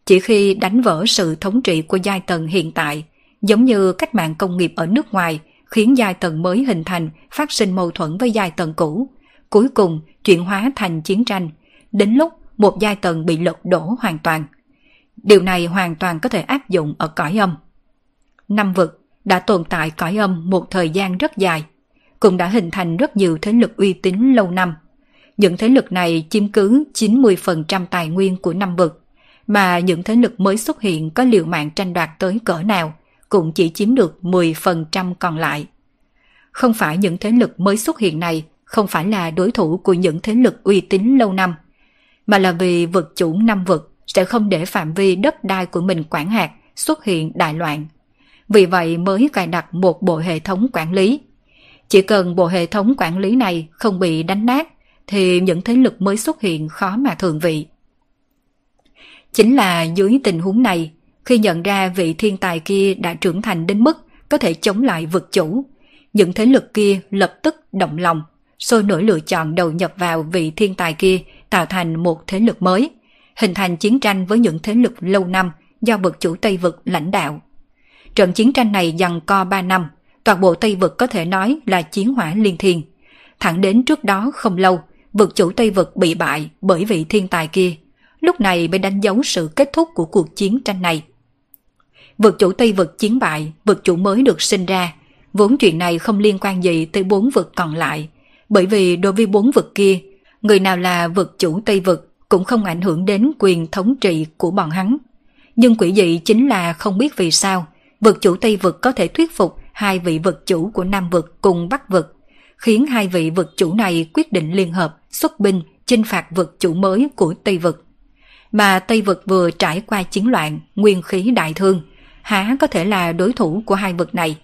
Chỉ khi đánh vỡ sự thống trị của giai tầng hiện tại, giống như cách mạng công nghiệp ở nước ngoài khiến giai tầng mới hình thành phát sinh mâu thuẫn với giai tầng cũ, cuối cùng chuyển hóa thành chiến tranh, đến lúc một giai tầng bị lật đổ hoàn toàn. Điều này hoàn toàn có thể áp dụng ở cõi âm. Năm vực đã tồn tại cõi âm một thời gian rất dài, cũng đã hình thành rất nhiều thế lực uy tín lâu năm. Những thế lực này chiếm cứ 90% tài nguyên của năm vực, mà những thế lực mới xuất hiện có liều mạng tranh đoạt tới cỡ nào cũng chỉ chiếm được 10% còn lại. Không phải những thế lực mới xuất hiện này không phải là đối thủ của những thế lực uy tín lâu năm, mà là vì vực chủ năm vực sẽ không để phạm vi đất đai của mình quản hạt xuất hiện đại loạn. Vì vậy mới cài đặt một bộ hệ thống quản lý. Chỉ cần bộ hệ thống quản lý này không bị đánh nát thì những thế lực mới xuất hiện khó mà thường vị. Chính là dưới tình huống này, khi nhận ra vị thiên tài kia đã trưởng thành đến mức có thể chống lại vực chủ, những thế lực kia lập tức động lòng, sôi nổi lựa chọn đầu nhập vào vị thiên tài kia tạo thành một thế lực mới, hình thành chiến tranh với những thế lực lâu năm do vực chủ Tây Vực lãnh đạo. Trận chiến tranh này dằn co 3 năm, toàn bộ Tây Vực có thể nói là chiến hỏa liên thiên. Thẳng đến trước đó không lâu, vực chủ Tây Vực bị bại bởi vị thiên tài kia. Lúc này mới đánh dấu sự kết thúc của cuộc chiến tranh này. Vực chủ Tây Vực chiến bại, vực chủ mới được sinh ra. Vốn chuyện này không liên quan gì tới bốn vực còn lại, bởi vì đối với bốn vực kia, người nào là vực chủ Tây Vực cũng không ảnh hưởng đến quyền thống trị của bọn hắn. Nhưng quỷ dị chính là không biết vì sao vực chủ Tây Vực có thể thuyết phục hai vị vực chủ của Nam Vực cùng Bắc Vực, khiến hai vị vực chủ này quyết định liên hợp xuất binh chinh phạt vực chủ mới của Tây Vực. Mà Tây Vực vừa trải qua chiến loạn, nguyên khí đại thương, há có thể là đối thủ của hai vực này.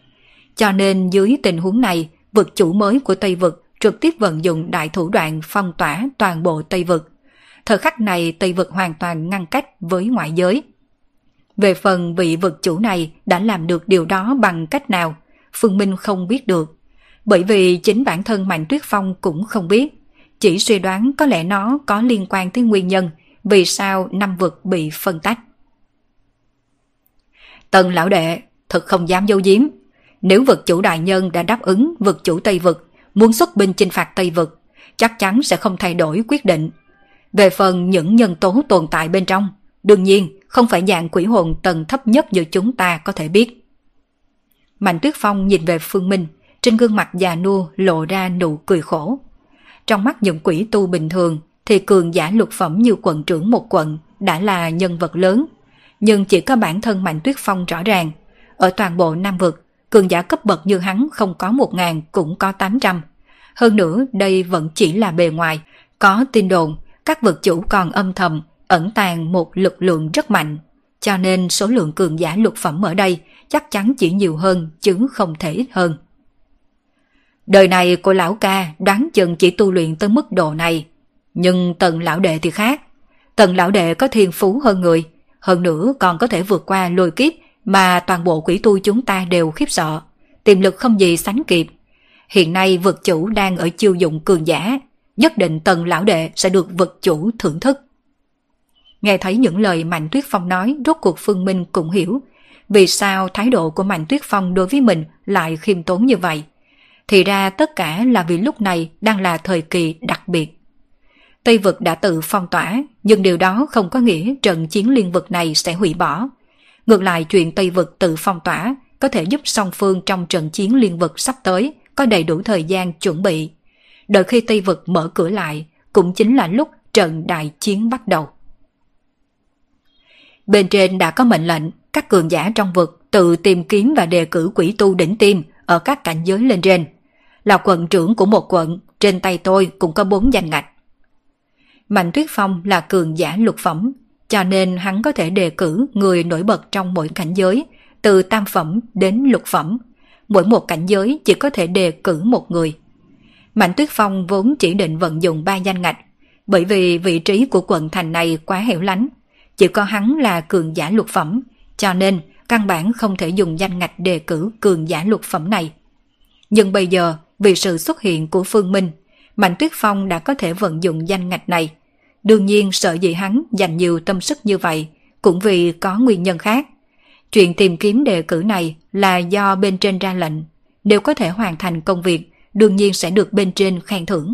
Cho nên dưới tình huống này, vực chủ mới của Tây Vực trực tiếp vận dụng đại thủ đoạn phong tỏa toàn bộ Tây Vực. Thời khắc này Tây Vực hoàn toàn ngăn cách với ngoại giới. Về phần vị vật chủ này đã làm được điều đó bằng cách nào, Phương Minh không biết được. Bởi vì chính bản thân Mạnh Tuyết Phong cũng không biết. Chỉ suy đoán có lẽ nó có liên quan tới nguyên nhân vì sao năm vực bị phân tách. Tần lão đệ, thật không dám dâu diếm. Nếu vực chủ đại nhân đã đáp ứng vực chủ Tây vực muốn xuất binh chinh phạt Tây vực, chắc chắn sẽ không thay đổi quyết định. Về phần những nhân tố tồn tại bên trong, đương nhiên không phải dạng quỷ hồn tầng thấp nhất giữa chúng ta có thể biết. Mạnh Tuyết Phong nhìn về Phương Minh, trên gương mặt già nua lộ ra nụ cười khổ. Trong mắt những quỷ tu bình thường thì cường giả lục phẩm như quận trưởng một quận đã là nhân vật lớn. Nhưng chỉ có bản thân Mạnh Tuyết Phong rõ ràng. Ở toàn bộ Nam Vực, cường giả cấp bậc như hắn không có một ngàn cũng có tám trăm. Hơn nữa đây vẫn chỉ là bề ngoài. Có tin đồn, các vực chủ còn âm thầm ẩn tàng một lực lượng rất mạnh, cho nên số lượng cường giả lục phẩm ở đây chắc chắn chỉ nhiều hơn chứ không thể ít hơn. Đời này của lão ca đoán chừng chỉ tu luyện tới mức độ này, nhưng tần lão đệ thì khác. Tần lão đệ có thiên phú hơn người, hơn nữa còn có thể vượt qua lôi kiếp mà toàn bộ quỷ tu chúng ta đều khiếp sợ, tiềm lực không gì sánh kịp. Hiện nay vực chủ đang ở chiêu dụng cường giả, nhất định tần lão đệ sẽ được vực chủ thưởng thức. Nghe thấy những lời Mạnh Tuyết Phong nói, rốt cuộc Phương Minh cũng hiểu vì sao thái độ của Mạnh Tuyết Phong đối với mình lại khiêm tốn như vậy. Thì ra tất cả là vì lúc này đang là thời kỳ đặc biệt. Tây vực đã tự phong tỏa, nhưng điều đó không có nghĩa trận chiến liên vực này sẽ hủy bỏ. Ngược lại chuyện Tây Vực tự phong tỏa có thể giúp song phương trong trận chiến liên vực sắp tới có đầy đủ thời gian chuẩn bị. Đợi khi Tây Vực mở cửa lại cũng chính là lúc trận đại chiến bắt đầu. Bên trên đã có mệnh lệnh các cường giả trong vực tự tìm kiếm và đề cử quỷ tu đỉnh tim ở các cảnh giới lên trên. Là quận trưởng của một quận, trên tay tôi cũng có bốn danh ngạch. Mạnh Tuyết Phong là cường giả lục phẩm, cho nên hắn có thể đề cử người nổi bật trong mỗi cảnh giới, từ tam phẩm đến lục phẩm. Mỗi một cảnh giới chỉ có thể đề cử một người. Mạnh Tuyết Phong vốn chỉ định vận dụng ba danh ngạch, bởi vì vị trí của quận thành này quá hẻo lánh. Chỉ có hắn là cường giả lục phẩm, cho nên căn bản không thể dùng danh ngạch đề cử cường giả lục phẩm này. Nhưng bây giờ, vì sự xuất hiện của Phương Minh, Mạnh Tuyết Phong đã có thể vận dụng danh ngạch này. Đương nhiên sợ gì hắn dành nhiều tâm sức như vậy, cũng vì có nguyên nhân khác. Chuyện tìm kiếm đề cử này là do bên trên ra lệnh. Nếu có thể hoàn thành công việc, đương nhiên sẽ được bên trên khen thưởng.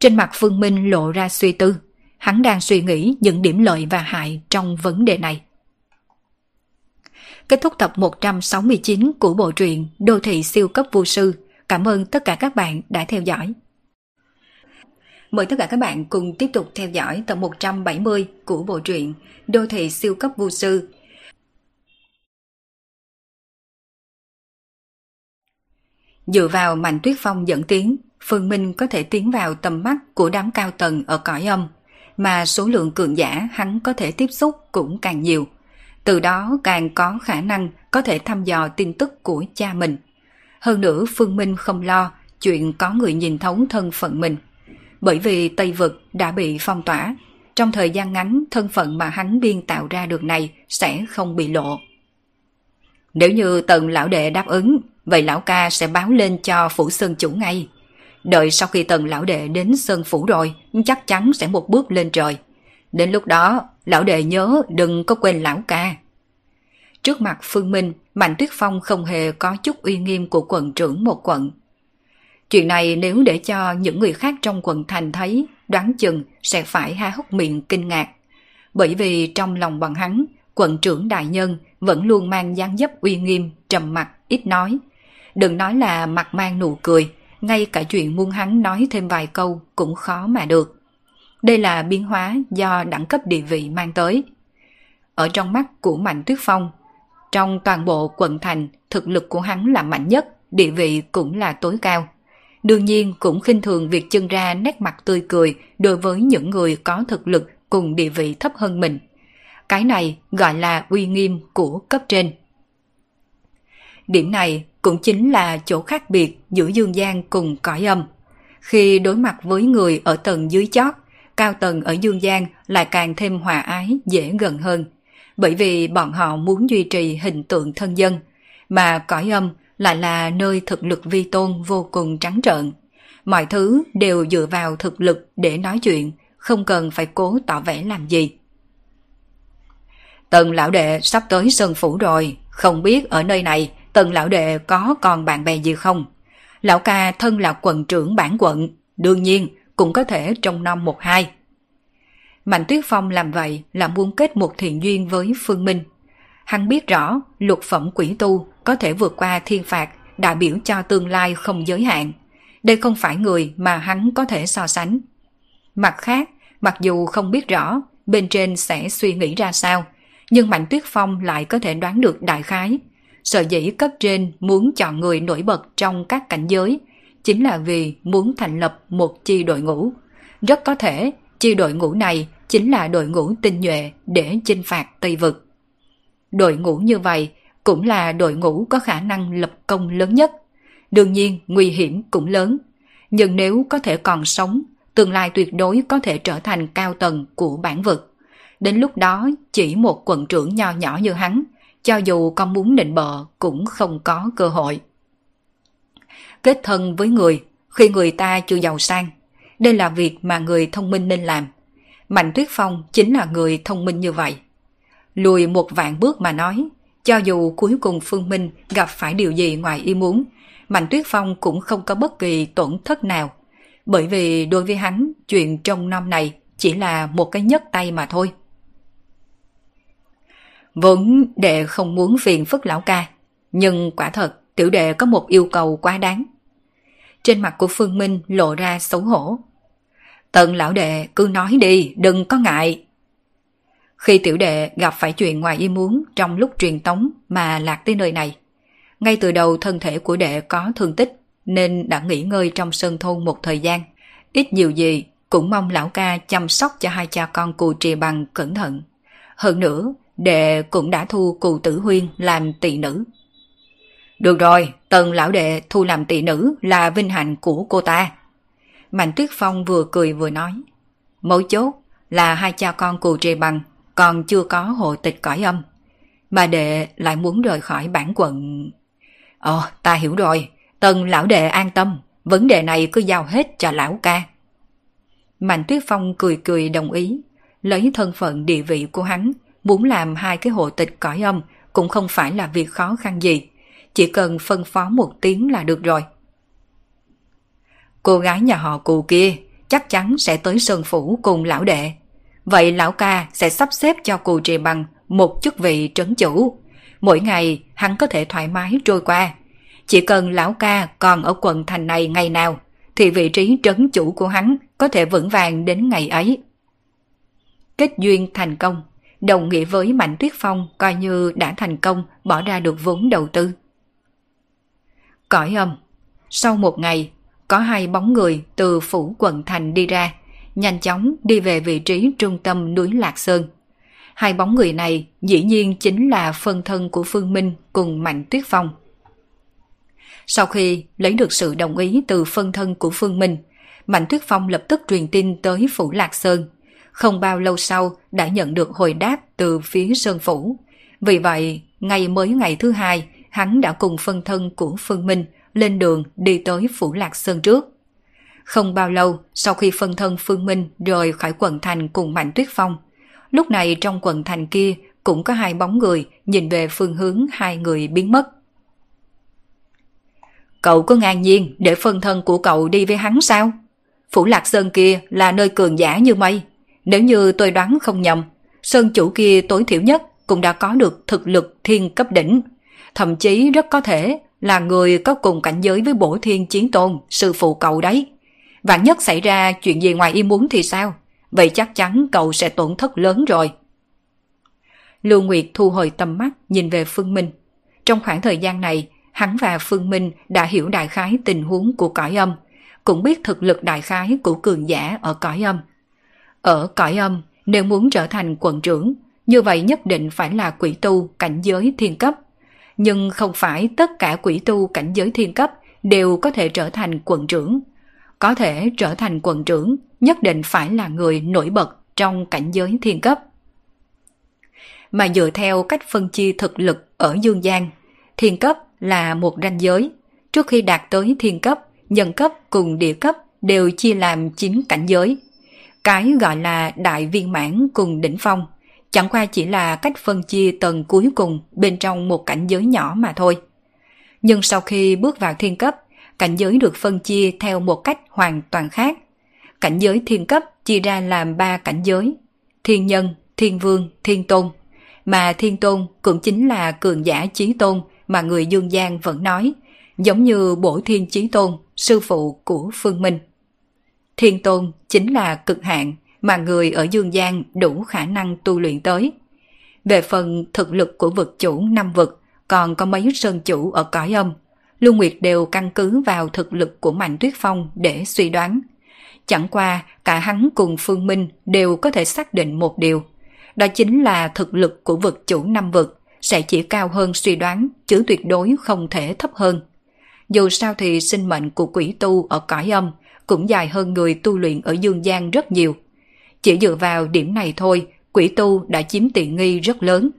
Trên mặt Phương Minh lộ ra suy tư, hắn đang suy nghĩ những điểm lợi và hại trong vấn đề này. Kết thúc tập 169 của bộ truyện Đô thị siêu cấp vô sư. Cảm ơn tất cả các bạn đã theo dõi. Mời tất cả các bạn cùng tiếp tục theo dõi tập 170 của bộ truyện Đô thị siêu cấp vô sư. Dựa vào Mạnh Tuyết Phong dẫn tiếng, Phương Minh có thể tiến vào tầm mắt của đám cao tầng ở cõi âm, mà số lượng cường giả hắn có thể tiếp xúc cũng càng nhiều. Từ đó càng có khả năng có thể thăm dò tin tức của cha mình. Hơn nữa Phương Minh không lo chuyện có người nhìn thấu thân phận mình. Bởi vì Tây Vực đã bị phong tỏa, trong thời gian ngắn thân phận mà hắn biên tạo ra được này sẽ không bị lộ. Nếu như tần lão đệ đáp ứng, vậy lão ca sẽ báo lên cho phủ sơn chủ ngay. Đợi sau khi tần lão đệ đến sơn phủ rồi, chắc chắn sẽ một bước lên trời. Đến lúc đó, lão đệ nhớ đừng có quên lão ca. Trước mặt Phương Minh, Mạnh Tuyết Phong không hề có chút uy nghiêm của quận trưởng một quận. Chuyện này nếu để cho những người khác trong quận thành thấy, đoán chừng sẽ phải há hốc miệng kinh ngạc. Bởi vì trong lòng bọn hắn, quận trưởng đại nhân vẫn luôn mang dáng dấp uy nghiêm, trầm mặc, ít nói. Đừng nói là mặt mang nụ cười, ngay cả chuyện muốn hắn nói thêm vài câu cũng khó mà được. Đây là biến hóa do đẳng cấp địa vị mang tới. Ở trong mắt của Mạnh Tuyết Phong, trong toàn bộ quận thành, thực lực của hắn là mạnh nhất, địa vị cũng là tối cao. Đương nhiên cũng khinh thường việc chân ra nét mặt tươi cười đối với những người có thực lực cùng địa vị thấp hơn mình. Cái này gọi là uy nghiêm của cấp trên. Điểm này cũng chính là chỗ khác biệt giữa dương gian cùng cõi âm. Khi đối mặt với người ở tầng dưới chót, cao tầng ở dương gian lại càng thêm hòa ái, dễ gần hơn. Bởi vì bọn họ muốn duy trì hình tượng thân dân, mà cõi âm lại là nơi thực lực vi tôn vô cùng trắng trợn. Mọi thứ đều dựa vào thực lực để nói chuyện, không cần phải cố tỏ vẻ làm gì. Tần lão đệ sắp tới Sơn Phủ rồi, không biết ở nơi này tần lão đệ có còn bạn bè gì không? Lão ca thân là quận trưởng bản quận, đương nhiên cũng có thể trong năm một hai. Mạnh Tuyết Phong làm vậy là muốn kết một thiện duyên với Phương Minh. Hắn biết rõ luật phẩm quỷ tu có thể vượt qua thiên phạt đại biểu cho tương lai không giới hạn. Đây không phải người mà hắn có thể so sánh. Mặt khác, mặc dù không biết rõ bên trên sẽ suy nghĩ ra sao, nhưng Mạnh Tuyết Phong lại có thể đoán được đại khái. Sở dĩ cấp trên muốn chọn người nổi bật trong các cảnh giới chính là vì muốn thành lập một chi đội ngũ. Rất có thể chi đội ngũ này chính là đội ngũ tinh nhuệ để chinh phạt Tây Vực. Đội ngũ như vậy cũng là đội ngũ có khả năng lập công lớn nhất. Đương nhiên nguy hiểm cũng lớn, nhưng nếu có thể còn sống, tương lai tuyệt đối có thể trở thành cao tầng của bản vực. Đến lúc đó chỉ một quận trưởng nho nhỏ như hắn, cho dù con muốn định bợ cũng không có cơ hội. Kết thân với người khi người ta chưa giàu sang, đây là việc mà người thông minh nên làm. Mạnh Tuyết Phong chính là người thông minh như vậy. Lùi một vạn bước mà nói, cho dù cuối cùng Phương Minh gặp phải điều gì ngoài ý muốn, Mạnh Tuyết Phong cũng không có bất kỳ tổn thất nào. Bởi vì đối với hắn, chuyện trong năm này chỉ là một cái nhấc tay mà thôi. Vốn đệ không muốn phiền phức lão ca, nhưng quả thật tiểu đệ có một yêu cầu quá đáng. Trên mặt của Phương Minh lộ ra xấu hổ. Tần lão đệ cứ nói đi, đừng có ngại. Khi tiểu đệ gặp phải chuyện ngoài ý muốn trong lúc truyền tống mà lạc tới nơi này, ngay từ đầu thân thể của đệ có thương tích nên đã nghỉ ngơi trong sơn thôn một thời gian. Ít nhiều gì cũng mong lão ca chăm sóc cho hai cha con cù trì bằng cẩn thận. Hơn nữa, đệ cũng đã thu cù tử huyên làm tỷ nữ. Được rồi, tần lão đệ thu làm tỷ nữ là vinh hạnh của cô ta. Mạnh Tuyết Phong vừa cười vừa nói. Mấu chốt là hai cha con cù trì bằng còn chưa có hộ tịch cõi âm. Mà đệ lại muốn rời khỏi bản quận. Ồ, ta hiểu rồi, tần lão đệ an tâm, vấn đề này cứ giao hết cho lão ca. Mạnh Tuyết Phong cười cười đồng ý, lấy thân phận địa vị của hắn, muốn làm hai cái hộ tịch cõi âm cũng không phải là việc khó khăn gì, chỉ cần phân phó một tiếng là được rồi. Cô gái nhà họ cù kia chắc chắn sẽ tới Sơn Phủ cùng lão đệ. Vậy lão ca sẽ sắp xếp cho cù trì bằng một chức vị trấn chủ. Mỗi ngày hắn có thể thoải mái trôi qua. Chỉ cần lão ca còn ở quận thành này ngày nào, thì vị trí trấn chủ của hắn có thể vững vàng đến ngày ấy. Kết duyên thành công, đồng nghĩa với Mạnh Tuyết Phong coi như đã thành công bỏ ra được vốn đầu tư. Cõi âm Sau một ngày, có hai bóng người từ phủ quận thành đi ra, nhanh chóng đi về vị trí trung tâm núi Lạc Sơn. Hai bóng người này dĩ nhiên chính là phân thân của Phương Minh cùng Mạnh Tuyết Phong. Sau khi lấy được sự đồng ý từ phân thân của Phương Minh, Mạnh Tuyết Phong lập tức truyền tin tới Phủ Lạc Sơn. Không bao lâu sau đã nhận được hồi đáp từ phía Sơn Phủ. Vì vậy, ngày mới ngày thứ hai, hắn đã cùng phân thân của Phương Minh lên đường đi tới Phủ Lạc Sơn trước. Không bao lâu sau khi phân thân Phương Minh rời khỏi quận thành cùng Mạnh Tuyết Phong, lúc này trong quận thành kia cũng có hai bóng người nhìn về phương hướng hai người biến mất. Cậu có ngang nhiên để phân thân của cậu đi với hắn sao? Phủ Lạc Sơn kia là nơi cường giả như mây. Nếu như tôi đoán không nhầm, Sơn chủ kia tối thiểu nhất cũng đã có được thực lực thiên cấp đỉnh. Thậm chí rất có thể là người có cùng cảnh giới với bổ thiên chiến tôn, sư phụ cậu đấy. Vạn nhất xảy ra chuyện gì ngoài ý muốn thì sao? Vậy chắc chắn cậu sẽ tổn thất lớn rồi. Lưu Nguyệt thu hồi tầm mắt nhìn về Phương Minh. Trong khoảng thời gian này, hắn và Phương Minh đã hiểu đại khái tình huống của cõi âm, cũng biết thực lực đại khái của cường giả ở cõi âm. Ở cõi âm, nếu muốn trở thành quận trưởng, như vậy nhất định phải là quỷ tu cảnh giới thiên cấp. Nhưng không phải tất cả quỷ tu cảnh giới thiên cấp đều có thể trở thành quận trưởng. Có thể trở thành quận trưởng nhất định phải là người nổi bật trong cảnh giới thiên cấp. Mà dựa theo cách phân chia thực lực ở dương gian, thiên cấp là một ranh giới. Trước khi đạt tới thiên cấp, nhân cấp cùng địa cấp đều chia làm 9 cảnh giới. Cái gọi là đại viên mãn cùng đỉnh phong, chẳng qua chỉ là cách phân chia tầng cuối cùng bên trong một cảnh giới nhỏ mà thôi. Nhưng sau khi bước vào thiên cấp, cảnh giới được phân chia theo một cách hoàn toàn khác. Cảnh giới thiên cấp chia ra làm ba cảnh giới, thiên nhân, thiên vương, thiên tôn. Mà thiên tôn cũng chính là cường giả chí tôn mà người Dương gian vẫn nói, giống như bổ thiên chí tôn, sư phụ của Phương Minh. Thiên tôn chính là cực hạn mà người ở Dương gian đủ khả năng tu luyện tới. Về phần thực lực của vực chủ năm vực, còn có mấy sơn chủ ở cõi âm, Lưu Nguyệt đều căn cứ vào thực lực của Mạnh Tuyết Phong để suy đoán. Chẳng qua, cả hắn cùng Phương Minh đều có thể xác định một điều. Đó chính là thực lực của vực chủ năm vực sẽ chỉ cao hơn suy đoán, chứ tuyệt đối không thể thấp hơn. Dù sao thì sinh mệnh của quỷ tu ở cõi âm cũng dài hơn người tu luyện ở dương gian rất nhiều. Chỉ dựa vào điểm này thôi, quỷ tu đã chiếm tiện nghi rất lớn.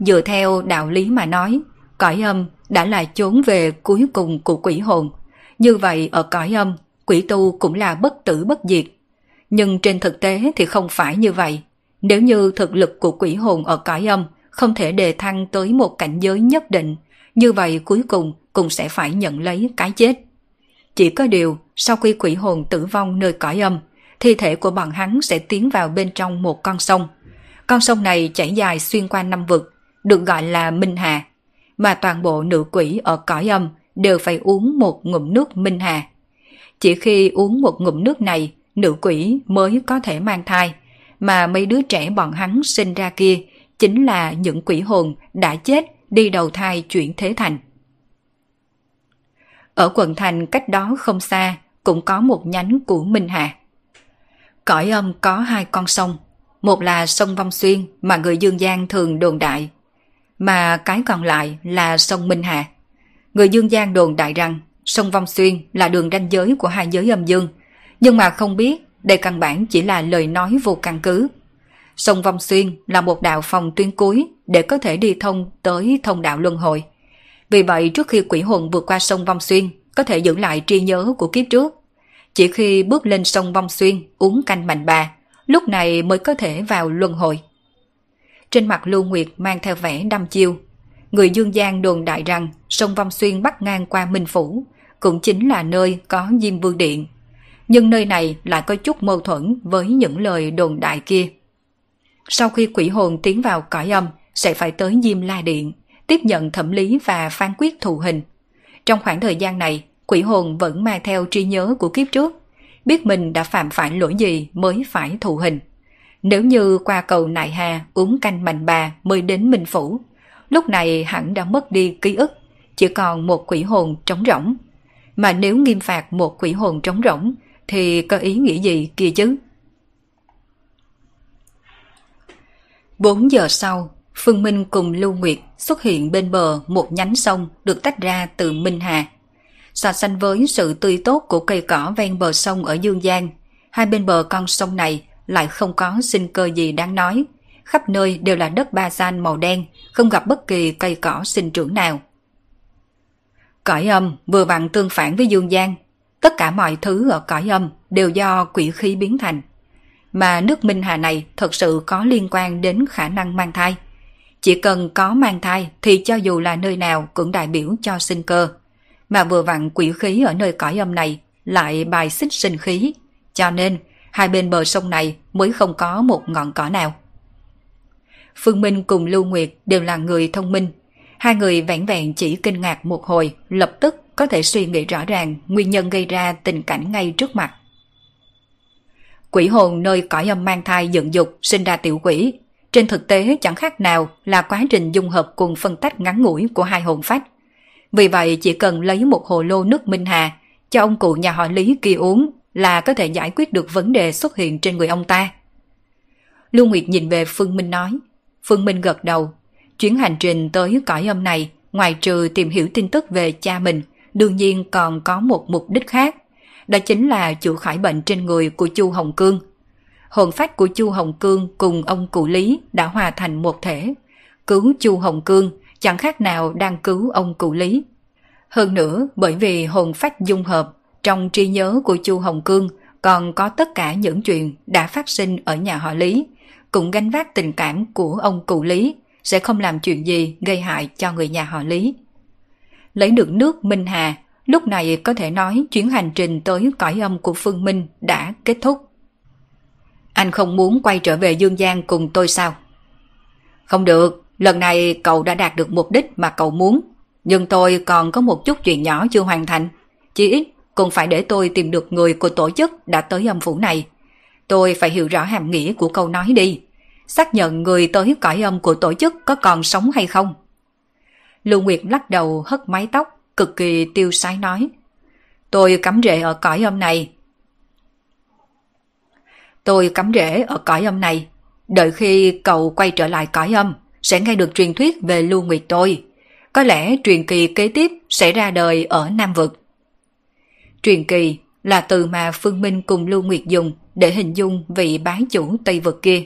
Dựa theo đạo lý mà nói, cõi âm đã là chốn về cuối cùng của quỷ hồn. Như vậy ở cõi âm, quỷ tu cũng là bất tử bất diệt. Nhưng trên thực tế thì không phải như vậy. Nếu như thực lực của quỷ hồn ở cõi âm không thể đề thăng tới một cảnh giới nhất định, như vậy cuối cùng cũng sẽ phải nhận lấy cái chết. Chỉ có điều, sau khi quỷ hồn tử vong nơi cõi âm, thi thể của bọn hắn sẽ tiến vào bên trong một con sông. Con sông này chảy dài xuyên qua năm vực, được gọi là Minh Hà, mà toàn bộ nữ quỷ ở cõi âm đều phải uống một ngụm nước Minh Hà. Chỉ khi uống một ngụm nước này, nữ quỷ mới có thể mang thai, mà mấy đứa trẻ bọn hắn sinh ra kia chính là những quỷ hồn đã chết đi đầu thai chuyển thế thành. Ở quận thành cách đó không xa cũng có một nhánh của Minh Hà. Cõi âm có hai con sông, một là sông Vong Xuyên mà người Dương Giang thường đồn đại, mà cái còn lại là sông Minh Hà. Người Dương Giang đồn đại rằng sông Vong Xuyên là đường ranh giới của hai giới âm dương, nhưng mà không biết đây căn bản chỉ là lời nói vô căn cứ. Sông Vong Xuyên là một đạo phòng tuyên cuối để có thể đi thông tới thông đạo luân hồi. Vì vậy trước khi quỷ hồn vượt qua sông Vong Xuyên có thể giữ lại tri nhớ của kiếp trước. Chỉ khi bước lên sông Vong Xuyên uống canh mạnh bà, lúc này mới có thể vào luân hồi. Trên mặt Lưu Nguyệt mang theo vẻ đăm chiêu. Người Dương Giang đồn đại rằng sông Vong Xuyên bắt ngang qua Minh Phủ, cũng chính là nơi có Diêm Vương Điện. Nhưng nơi này lại có chút mâu thuẫn với những lời đồn đại kia. Sau khi quỷ hồn tiến vào cõi âm, sẽ phải tới Diêm La Điện, tiếp nhận thẩm lý và phán quyết thù hình. Trong khoảng thời gian này, quỷ hồn vẫn mang theo trí nhớ của kiếp trước, biết mình đã phạm phải lỗi gì mới phải thù hình. Nếu như qua cầu Nại Hà uống canh mạnh bà mới đến Minh Phủ, lúc này hẳn đã mất đi ký ức, chỉ còn một quỷ hồn trống rỗng. Mà nếu nghiêm phạt một quỷ hồn trống rỗng, thì có ý nghĩa gì kia chứ? 4 giờ sau, Phương Minh cùng Lưu Nguyệt xuất hiện bên bờ một nhánh sông được tách ra từ Minh Hà. So sánh với sự tươi tốt của cây cỏ ven bờ sông ở Dương Giang, hai bên bờ con sông này lại không có sinh cơ gì đáng nói. Khắp nơi đều là đất ba san màu đen, không gặp bất kỳ cây cỏ sinh trưởng nào. Cõi âm vừa vặn tương phản với Dương Giang. Tất cả mọi thứ ở cõi âm đều do quỷ khí biến thành. Mà nước Minh Hà này thật sự có liên quan đến khả năng mang thai. Chỉ cần có mang thai thì cho dù là nơi nào cũng đại biểu cho sinh cơ. Mà vừa vặn quỷ khí ở nơi cõi âm này lại bài xích sinh khí. Cho nên hai bên bờ sông này mới không có một ngọn cỏ nào. Phương Minh cùng Lưu Nguyệt đều là người thông minh. Hai người vẻn vẹn chỉ kinh ngạc một hồi, lập tức có thể suy nghĩ rõ ràng nguyên nhân gây ra tình cảnh ngay trước mặt. Quỷ hồn nơi cõi âm mang thai dựng dục sinh ra tiểu quỷ. Trên thực tế chẳng khác nào là quá trình dung hợp cùng phân tách ngắn ngủi của hai hồn phách. Vì vậy chỉ cần lấy một hồ lô nước Minh Hà cho ông cụ nhà họ Lý kia uống là có thể giải quyết được vấn đề xuất hiện trên người ông ta. Lưu Nguyệt nhìn về Phương Minh nói. Phương Minh gật đầu. Chuyến hành trình tới cõi âm này, ngoài trừ tìm hiểu tin tức về cha mình, đương nhiên còn có một mục đích khác. Đó chính là chữa khỏi bệnh trên người của Chu Hồng Cương. Hồn phách của Chu Hồng Cương cùng ông cụ Lý đã hòa thành một thể. Cứu Chu Hồng Cương chẳng khác nào đang cứu ông cụ Lý. Hơn nữa, bởi vì hồn phách dung hợp, trong trí nhớ của Chu Hồng Cương còn có tất cả những chuyện đã phát sinh ở nhà họ Lý, cũng gánh vác tình cảm của ông cụ Lý, sẽ không làm chuyện gì gây hại cho người nhà họ Lý. Lấy được nước Minh Hà, lúc này có thể nói chuyến hành trình tới cõi âm của Phương Minh đã kết thúc. Anh không muốn quay trở về Dương Giang cùng tôi sao? Không được, lần này cậu đã đạt được mục đích mà cậu muốn, nhưng tôi còn có một chút chuyện nhỏ chưa hoàn thành. Chỉ ít cũng phải để tôi tìm được người của tổ chức đã tới âm phủ này. Tôi phải hiểu rõ hàm nghĩa của câu nói đi. Xác nhận người tới cõi âm của tổ chức có còn sống hay không. Lưu Nguyệt lắc đầu hất mái tóc, cực kỳ tiêu sái nói. Tôi cắm rễ ở cõi âm này. Tôi cắm rễ ở cõi âm này. Đợi khi cậu quay trở lại cõi âm, sẽ nghe được truyền thuyết về Lưu Nguyệt tôi. Có lẽ truyền kỳ kế tiếp sẽ ra đời ở Nam Vực. Truyền kỳ là từ mà Phương Minh cùng Lưu Nguyệt dùng để hình dung vị bái chủ Tây Vực kia.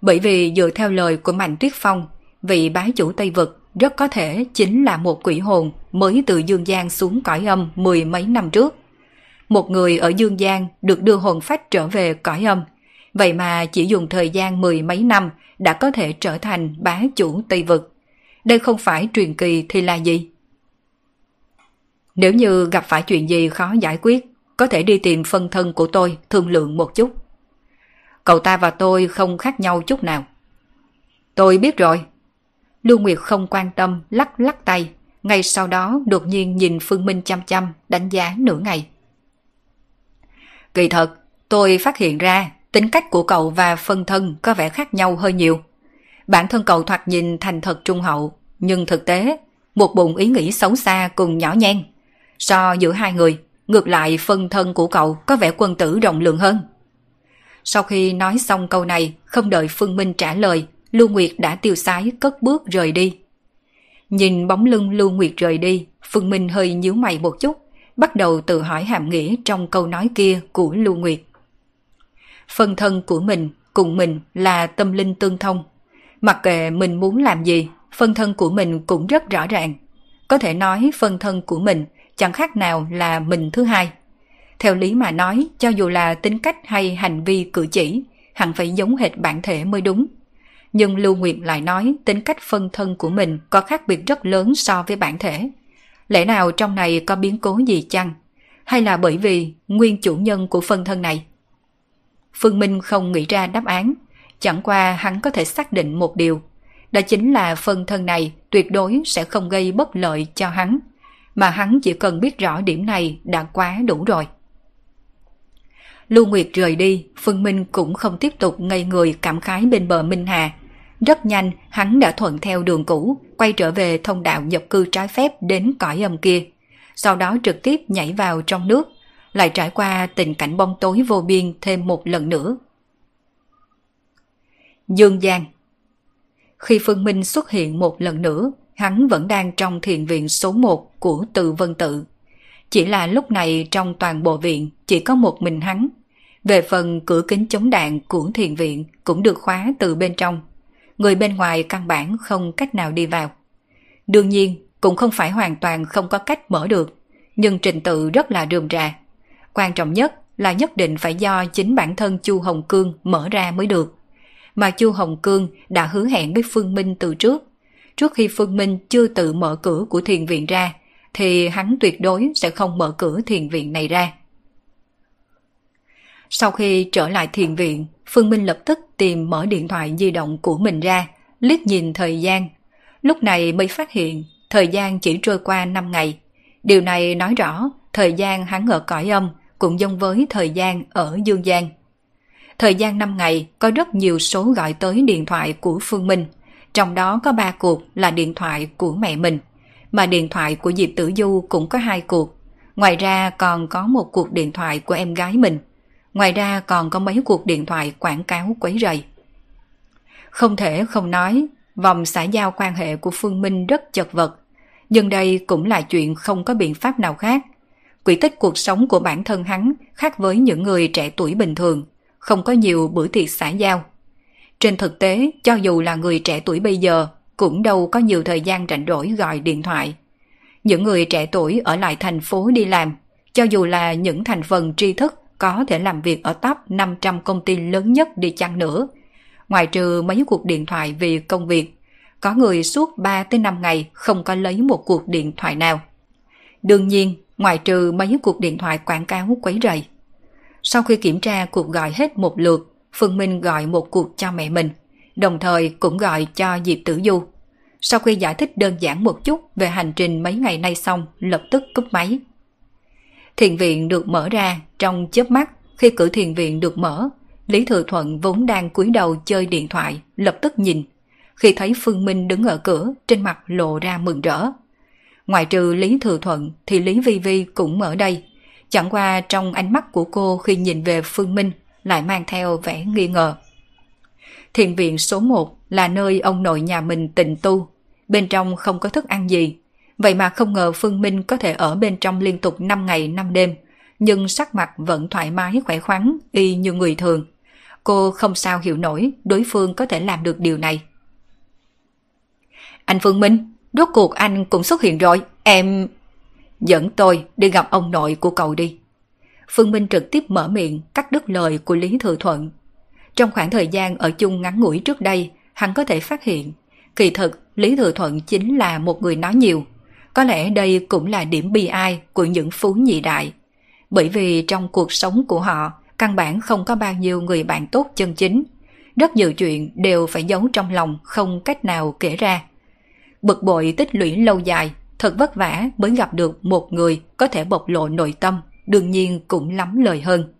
Bởi vì dựa theo lời của Mạnh Tuyết Phong, vị bái chủ Tây Vực rất có thể chính là một quỷ hồn mới từ Dương gian xuống cõi âm mười mấy năm trước. Một người ở Dương Giang được đưa hồn phách trở về cõi âm, vậy mà chỉ dùng thời gian mười mấy năm đã có thể trở thành bá chủ Tây Vực. Đây không phải truyền kỳ thì là gì? Nếu như gặp phải chuyện gì khó giải quyết, có thể đi tìm phân thân của tôi thương lượng một chút. Cậu ta và tôi không khác nhau chút nào. Tôi biết rồi. Lưu Nguyệt không quan tâm, lắc lắc tay. Ngay sau đó đột nhiên nhìn Phương Minh chăm chăm, đánh giá nửa ngày. Kỳ thật, tôi phát hiện ra tính cách của cậu và phân thân có vẻ khác nhau hơi nhiều. Bản thân cậu thoạt nhìn thành thật trung hậu, nhưng thực tế, một bụng ý nghĩ xấu xa cùng nhỏ nhen. So giữa hai người, ngược lại phân thân của cậu có vẻ quân tử rộng lượng hơn. Sau khi nói xong câu này, không đợi Phương Minh trả lời, Lưu Nguyệt đã tiêu sái cất bước rời đi. Nhìn bóng lưng Lưu Nguyệt rời đi, Phương Minh hơi nhíu mày một chút, bắt đầu tự hỏi hàm nghĩa trong câu nói kia của Lưu Nguyệt. Phân thân của mình cùng mình là tâm linh tương thông. Mặc kệ mình muốn làm gì, phân thân của mình cũng rất rõ ràng. Có thể nói phân thân của mình chẳng khác nào là mình thứ hai. Theo lý mà nói, cho dù là tính cách hay hành vi cử chỉ, hẳn phải giống hệt bản thể mới đúng. Nhưng Lưu Nguyệt lại nói tính cách phân thân của mình có khác biệt rất lớn so với bản thể. Lẽ nào trong này có biến cố gì chăng? Hay là bởi vì nguyên chủ nhân của phân thân này? Phương Minh không nghĩ ra đáp án, chẳng qua hắn có thể xác định một điều. Đó chính là phân thân này tuyệt đối sẽ không gây bất lợi cho hắn, mà hắn chỉ cần biết rõ điểm này đã quá đủ rồi. Lưu Nguyệt rời đi, Phương Minh cũng không tiếp tục ngây người cảm khái bên bờ Minh Hà. Rất nhanh, hắn đã thuận theo đường cũ, quay trở về thông đạo nhập cư trái phép đến cõi âm kia. Sau đó trực tiếp nhảy vào trong nước, lại trải qua tình cảnh bóng tối vô biên thêm một lần nữa. Dương Giang Khi Phương Minh xuất hiện một lần nữa, hắn vẫn đang trong thiền viện số 1 của Từ Vân Tự. Chỉ là lúc này trong toàn bộ viện chỉ có một mình hắn. Về phần cửa kính chống đạn của thiền viện cũng được khóa từ bên trong. Người bên ngoài căn bản không cách nào đi vào. Đương nhiên, cũng không phải hoàn toàn không có cách mở được, nhưng trình tự rất là rườm rà. Quan trọng nhất là nhất định phải do chính bản thân Chu Hồng Cương mở ra mới được. Mà Chu Hồng Cương đã hứa hẹn với Phương Minh từ trước. Trước khi Phương Minh chưa tự mở cửa của thiền viện ra, thì hắn tuyệt đối sẽ không mở cửa thiền viện này ra. Sau khi trở lại thiền viện, Phương Minh lập tức tìm mở điện thoại di động của mình ra, liếc nhìn thời gian. Lúc này mới phát hiện thời gian chỉ trôi qua 5 ngày. Điều này nói rõ thời gian hắn ở cõi âm cũng giống với thời gian ở Dương gian. Thời gian 5 ngày có rất nhiều số gọi tới điện thoại của Phương Minh, trong đó có 3 cuộc là điện thoại của mẹ mình, mà điện thoại của Diệp Tử Du cũng có hai cuộc. Ngoài ra còn có một cuộc điện thoại của em gái mình. Ngoài ra còn có mấy cuộc điện thoại quảng cáo quấy rầy. Không thể không nói, vòng xã giao quan hệ của Phương Minh rất chật vật. Nhưng đây cũng là chuyện không có biện pháp nào khác. Quỹ tích cuộc sống của bản thân hắn khác với những người trẻ tuổi bình thường, không có nhiều bữa tiệc xã giao. Trên thực tế, cho dù là người trẻ tuổi bây giờ, cũng đâu có nhiều thời gian rảnh rỗi gọi điện thoại. Những người trẻ tuổi ở lại thành phố đi làm, cho dù là những thành phần tri thức có thể làm việc ở top 500 công ty lớn nhất đi chăng nữa. Ngoài trừ mấy cuộc điện thoại vì công việc, có người suốt 3 tới 5 ngày không có lấy một cuộc điện thoại nào. Đương nhiên, ngoài trừ mấy cuộc điện thoại quảng cáo quấy rầy. Sau khi kiểm tra cuộc gọi hết một lượt, Phương Minh gọi một cuộc cho mẹ mình, đồng thời cũng gọi cho Diệp Tử Du. Sau khi giải thích đơn giản một chút về hành trình mấy ngày nay xong, lập tức cúp máy. Thiền viện được mở ra trong chớp mắt khi cửa thiền viện được mở. Lý Thừa Thuận vốn đang cúi đầu chơi điện thoại, lập tức nhìn. Khi thấy Phương Minh đứng ở cửa, trên mặt lộ ra mừng rỡ. Ngoài trừ Lý Thừa Thuận thì Lý Vi Vi cũng ở đây. Chẳng qua trong ánh mắt của cô khi nhìn về Phương Minh lại mang theo vẻ nghi ngờ. Thiền viện số 1 là nơi ông nội nhà mình tịnh tu. Bên trong không có thức ăn gì, Vậy mà không ngờ Phương Minh có thể ở bên trong liên tục 5 ngày 5 đêm, nhưng sắc mặt vẫn thoải mái khỏe khoắn, y như người thường. Cô không sao hiểu nổi đối phương có thể làm được điều này. Anh Phương Minh, rốt cuộc anh cũng xuất hiện rồi, em... Dẫn tôi đi gặp ông nội của cậu đi. Phương Minh trực tiếp mở miệng cắt đứt lời của Lý Thừa Thuận. Trong khoảng thời gian ở chung ngắn ngủi trước đây, hắn có thể phát hiện, kỳ thực Lý Thừa Thuận chính là một người nói nhiều, có lẽ đây cũng là điểm bi ai của những phú nhị đại. Bởi vì trong cuộc sống của họ, căn bản không có bao nhiêu người bạn tốt chân chính. Rất nhiều chuyện đều phải giấu trong lòng không cách nào kể ra. Bực bội tích lũy lâu dài, thật vất vả mới gặp được một người có thể bộc lộ nội tâm, đương nhiên cũng lắm lời hơn.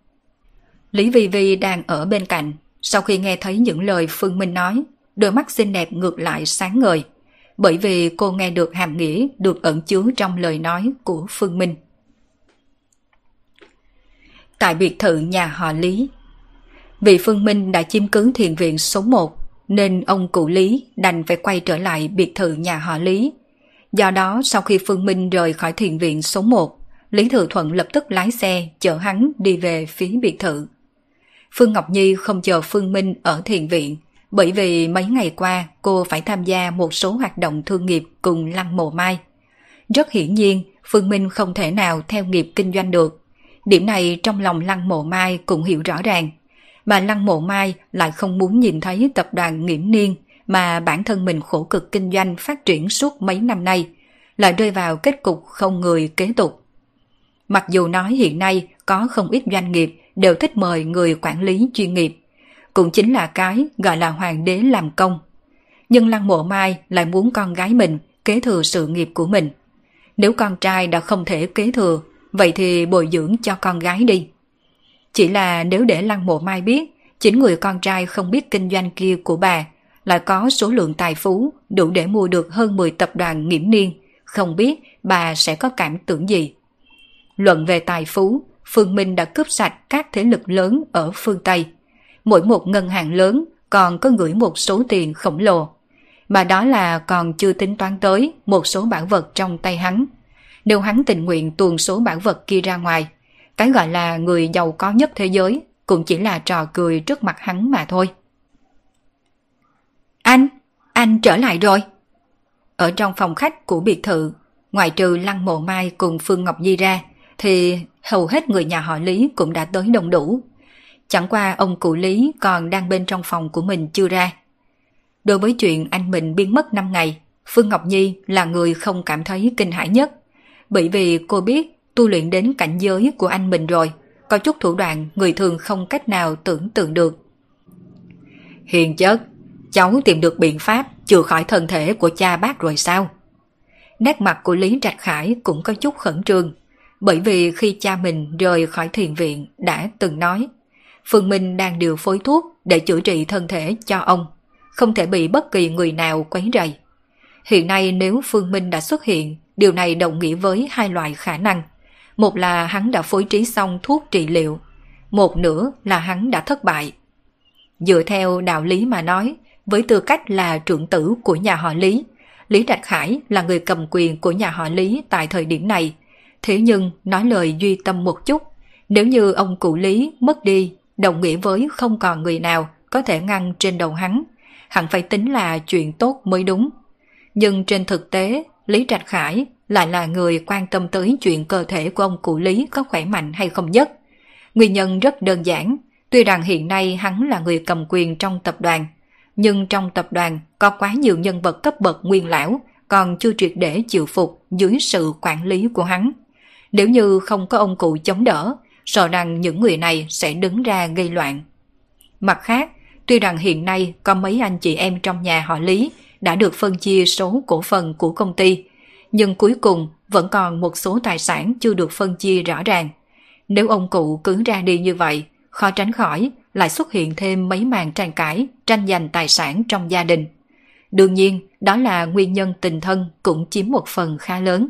Lý Vi Vi đang ở bên cạnh, sau khi nghe thấy những lời Phương Minh nói, đôi mắt xinh đẹp ngược lại sáng ngời, bởi vì cô nghe được hàm nghĩa được ẩn chứa trong lời nói của Phương Minh. Tại biệt thự nhà họ Lý, vì Phương Minh đã chiếm cứ thiền viện số 1, nên ông cụ Lý đành phải quay trở lại biệt thự nhà họ Lý. Do đó, sau khi Phương Minh rời khỏi thiền viện số 1, Lý Thừa Thuận lập tức lái xe chở hắn đi về phía biệt thự. Phương Ngọc Nhi không chờ Phương Minh ở thiền viện, bởi vì mấy ngày qua cô phải tham gia một số hoạt động thương nghiệp cùng Lăng Mộ Mai. Rất hiển nhiên, Phương Minh không thể nào theo nghiệp kinh doanh được. Điểm này trong lòng Lăng Mộ Mai cũng hiểu rõ ràng. Mà Lăng Mộ Mai lại không muốn nhìn thấy tập đoàn nghiễm niên mà bản thân mình khổ cực kinh doanh phát triển suốt mấy năm nay, lại rơi vào kết cục không người kế tục. Mặc dù nói hiện nay có không ít doanh nghiệp đều thích mời người quản lý chuyên nghiệp, cũng chính là cái gọi là hoàng đế làm công. Nhưng Lăng Mộ Mai lại muốn con gái mình kế thừa sự nghiệp của mình. Nếu con trai đã không thể kế thừa, vậy thì bồi dưỡng cho con gái đi. Chỉ là nếu để Lăng Mộ Mai biết, chính người con trai không biết kinh doanh kia của bà lại có số lượng tài phú đủ để mua được hơn 10 tập đoàn nghiễm niên, không biết bà sẽ có cảm tưởng gì. Luận về tài phú, Phương Minh đã cướp sạch các thế lực lớn ở phương Tây. Mỗi một ngân hàng lớn còn có gửi một số tiền khổng lồ. Mà đó là còn chưa tính toán tới một số bản vật trong tay hắn. Nếu hắn tình nguyện tuồn số bản vật kia ra ngoài, cái gọi là người giàu có nhất thế giới cũng chỉ là trò cười trước mặt hắn mà thôi. Anh, anh trở lại rồi. Ở trong phòng khách của biệt thự, ngoại trừ Lăng Mộ Mai cùng Phương Ngọc Di ra, thì hầu hết người nhà họ Lý cũng đã tới đông đủ. Chẳng qua ông cụ Lý còn đang bên trong phòng của mình chưa ra. Đối với chuyện anh mình biến mất 5 ngày, Phương Ngọc Nhi là người không cảm thấy kinh hãi nhất. Bởi vì cô biết tu luyện đến cảnh giới của anh mình rồi, có chút thủ đoạn người thường không cách nào tưởng tượng được. Hiền chất, cháu tìm được biện pháp chữa khỏi thân thể của cha bác rồi sao? Nét mặt của Lý Trạch Khải cũng có chút khẩn trương bởi vì khi cha mình rời khỏi thiền viện đã từng nói Phương Minh đang điều phối thuốc để chữa trị thân thể cho ông, không thể bị bất kỳ người nào quấy rầy. Hiện nay nếu Phương Minh đã xuất hiện, điều này đồng nghĩa với hai loại khả năng. Một là hắn đã phối trí xong thuốc trị liệu, một nữa là hắn đã thất bại. Dựa theo đạo lý mà nói, với tư cách là trưởng tử của nhà họ Lý, Lý Trạch Khải là người cầm quyền của nhà họ Lý tại thời điểm này, Thế nhưng nói lời duy tâm một chút, nếu như ông cụ Lý mất đi, đồng nghĩa với không còn người nào có thể ngăn trên đầu hắn, hẳn phải tính là chuyện tốt mới đúng. Nhưng trên thực tế, Lý Trạch Khải lại là người quan tâm tới chuyện cơ thể của ông cụ Lý có khỏe mạnh hay không nhất. Nguyên nhân rất đơn giản, tuy rằng hiện nay hắn là người cầm quyền trong tập đoàn, nhưng trong tập đoàn có quá nhiều nhân vật cấp bậc nguyên lão còn chưa triệt để chịu phục dưới sự quản lý của hắn. Nếu như không có ông cụ chống đỡ, sợ rằng những người này sẽ đứng ra gây loạn. Mặt khác, tuy rằng hiện nay có mấy anh chị em trong nhà họ Lý đã được phân chia số cổ phần của công ty, nhưng cuối cùng vẫn còn một số tài sản chưa được phân chia rõ ràng. Nếu ông cụ cứ ra đi như vậy, khó tránh khỏi lại xuất hiện thêm mấy màn tranh cãi, tranh giành tài sản trong gia đình. Đương nhiên, đó là nguyên nhân tình thân cũng chiếm một phần khá lớn.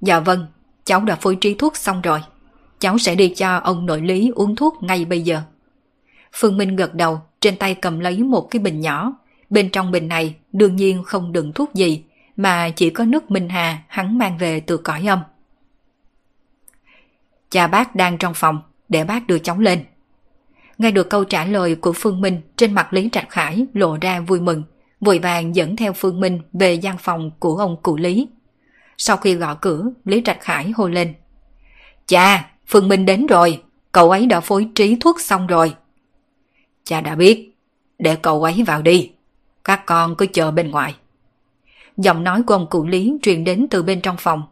Dạ vâng, cháu đã phối trí thuốc xong rồi. Cháu sẽ đi cho ông nội lý uống thuốc ngay bây giờ. Phương Minh gật đầu, trên tay cầm lấy một cái bình nhỏ. Bên trong bình này đương nhiên không đựng thuốc gì, mà chỉ có nước Minh Hà hắn mang về từ cõi âm. Cha bác đang trong phòng, để bác đưa cháu lên. Nghe được câu trả lời của Phương Minh trên mặt Lý Trạch Khải lộ ra vui mừng, vội vàng dẫn theo Phương Minh về gian phòng của ông cụ Lý. Sau khi gõ cửa, Lý Trạch Khải hô lên. Cha, Phương Minh đến rồi, cậu ấy đã phối trí thuốc xong rồi. Cha đã biết, để cậu ấy vào đi, các con cứ chờ bên ngoài. Giọng nói của ông cụ Lý truyền đến từ bên trong phòng.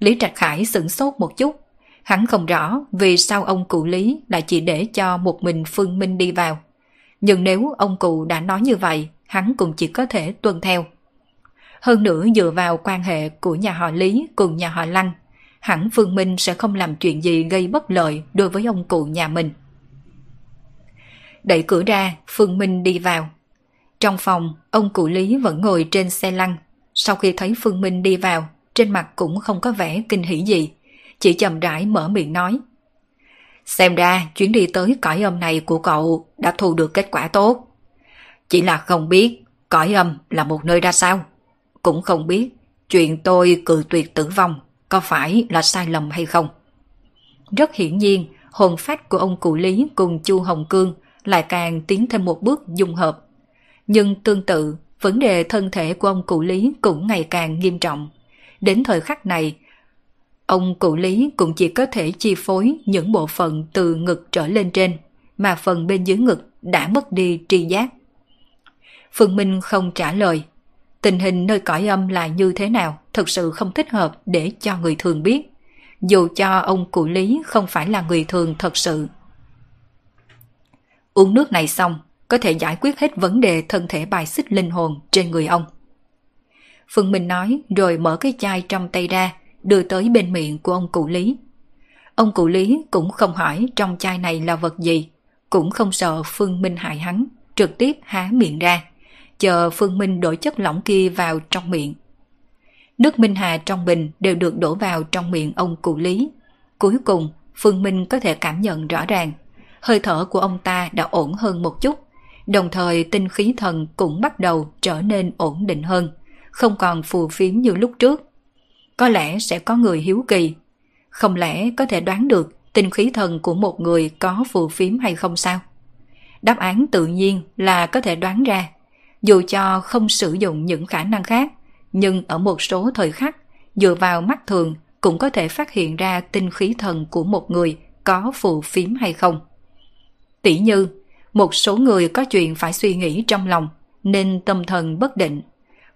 Lý Trạch Khải sửng sốt một chút. Hắn không rõ vì sao ông cụ Lý lại chỉ để cho một mình Phương Minh đi vào. Nhưng nếu ông cụ đã nói như vậy, hắn cũng chỉ có thể tuân theo. Hơn nữa dựa vào quan hệ của nhà họ Lý cùng nhà họ Lăng, hẳn Phương Minh sẽ không làm chuyện gì gây bất lợi đối với ông cụ nhà mình. Đẩy cửa ra, Phương Minh đi vào. Trong phòng, ông cụ Lý vẫn ngồi trên xe lăn. Sau khi thấy Phương Minh đi vào, trên mặt cũng không có vẻ kinh hỉ gì, chỉ chậm rãi mở miệng nói. Xem ra chuyến đi tới cõi âm này của cậu đã thu được kết quả tốt. Chỉ là không biết cõi âm là một nơi ra sao. Cũng không biết chuyện tôi cự tuyệt tử vong có phải là sai lầm hay không. Rất hiển nhiên, hồn phách của ông cụ Lý cùng Chu Hồng Cương lại càng tiến thêm một bước dung hợp. Nhưng tương tự, vấn đề thân thể của ông cụ Lý cũng ngày càng nghiêm trọng. Đến thời khắc này, ông cụ Lý cũng chỉ có thể chi phối những bộ phận từ ngực trở lên trên, mà phần bên dưới ngực đã mất đi tri giác. Phương Minh không trả lời. Tình hình nơi cõi âm là như thế nào thực sự không thích hợp để cho người thường biết. Dù cho ông cụ Lý không phải là người thường thật sự. Uống nước này xong, có thể giải quyết hết vấn đề thân thể bài xích linh hồn trên người ông. Phương Minh nói rồi mở cái chai trong tay ra, đưa tới bên miệng của ông cụ Lý. Ông cụ Lý cũng không hỏi trong chai này là vật gì, cũng không sợ Phương Minh hại hắn, trực tiếp há miệng ra, chờ Phương Minh đổ chất lỏng kia vào trong miệng. Nước Minh Hà trong bình đều được đổ vào trong miệng ông cụ Lý. Cuối cùng, Phương Minh có thể cảm nhận rõ ràng, hơi thở của ông ta đã ổn hơn một chút, đồng thời tinh khí thần cũng bắt đầu trở nên ổn định hơn, không còn phù phiếm như lúc trước. Có lẽ sẽ có người hiếu kỳ, không lẽ có thể đoán được tinh khí thần của một người có phù phiếm hay không sao? Đáp án tự nhiên là có thể đoán ra, dù cho không sử dụng những khả năng khác, nhưng ở một số thời khắc, dựa vào mắt thường cũng có thể phát hiện ra tinh khí thần của một người có phù phiếm hay không. Tỷ như, một số người có chuyện phải suy nghĩ trong lòng nên tâm thần bất định,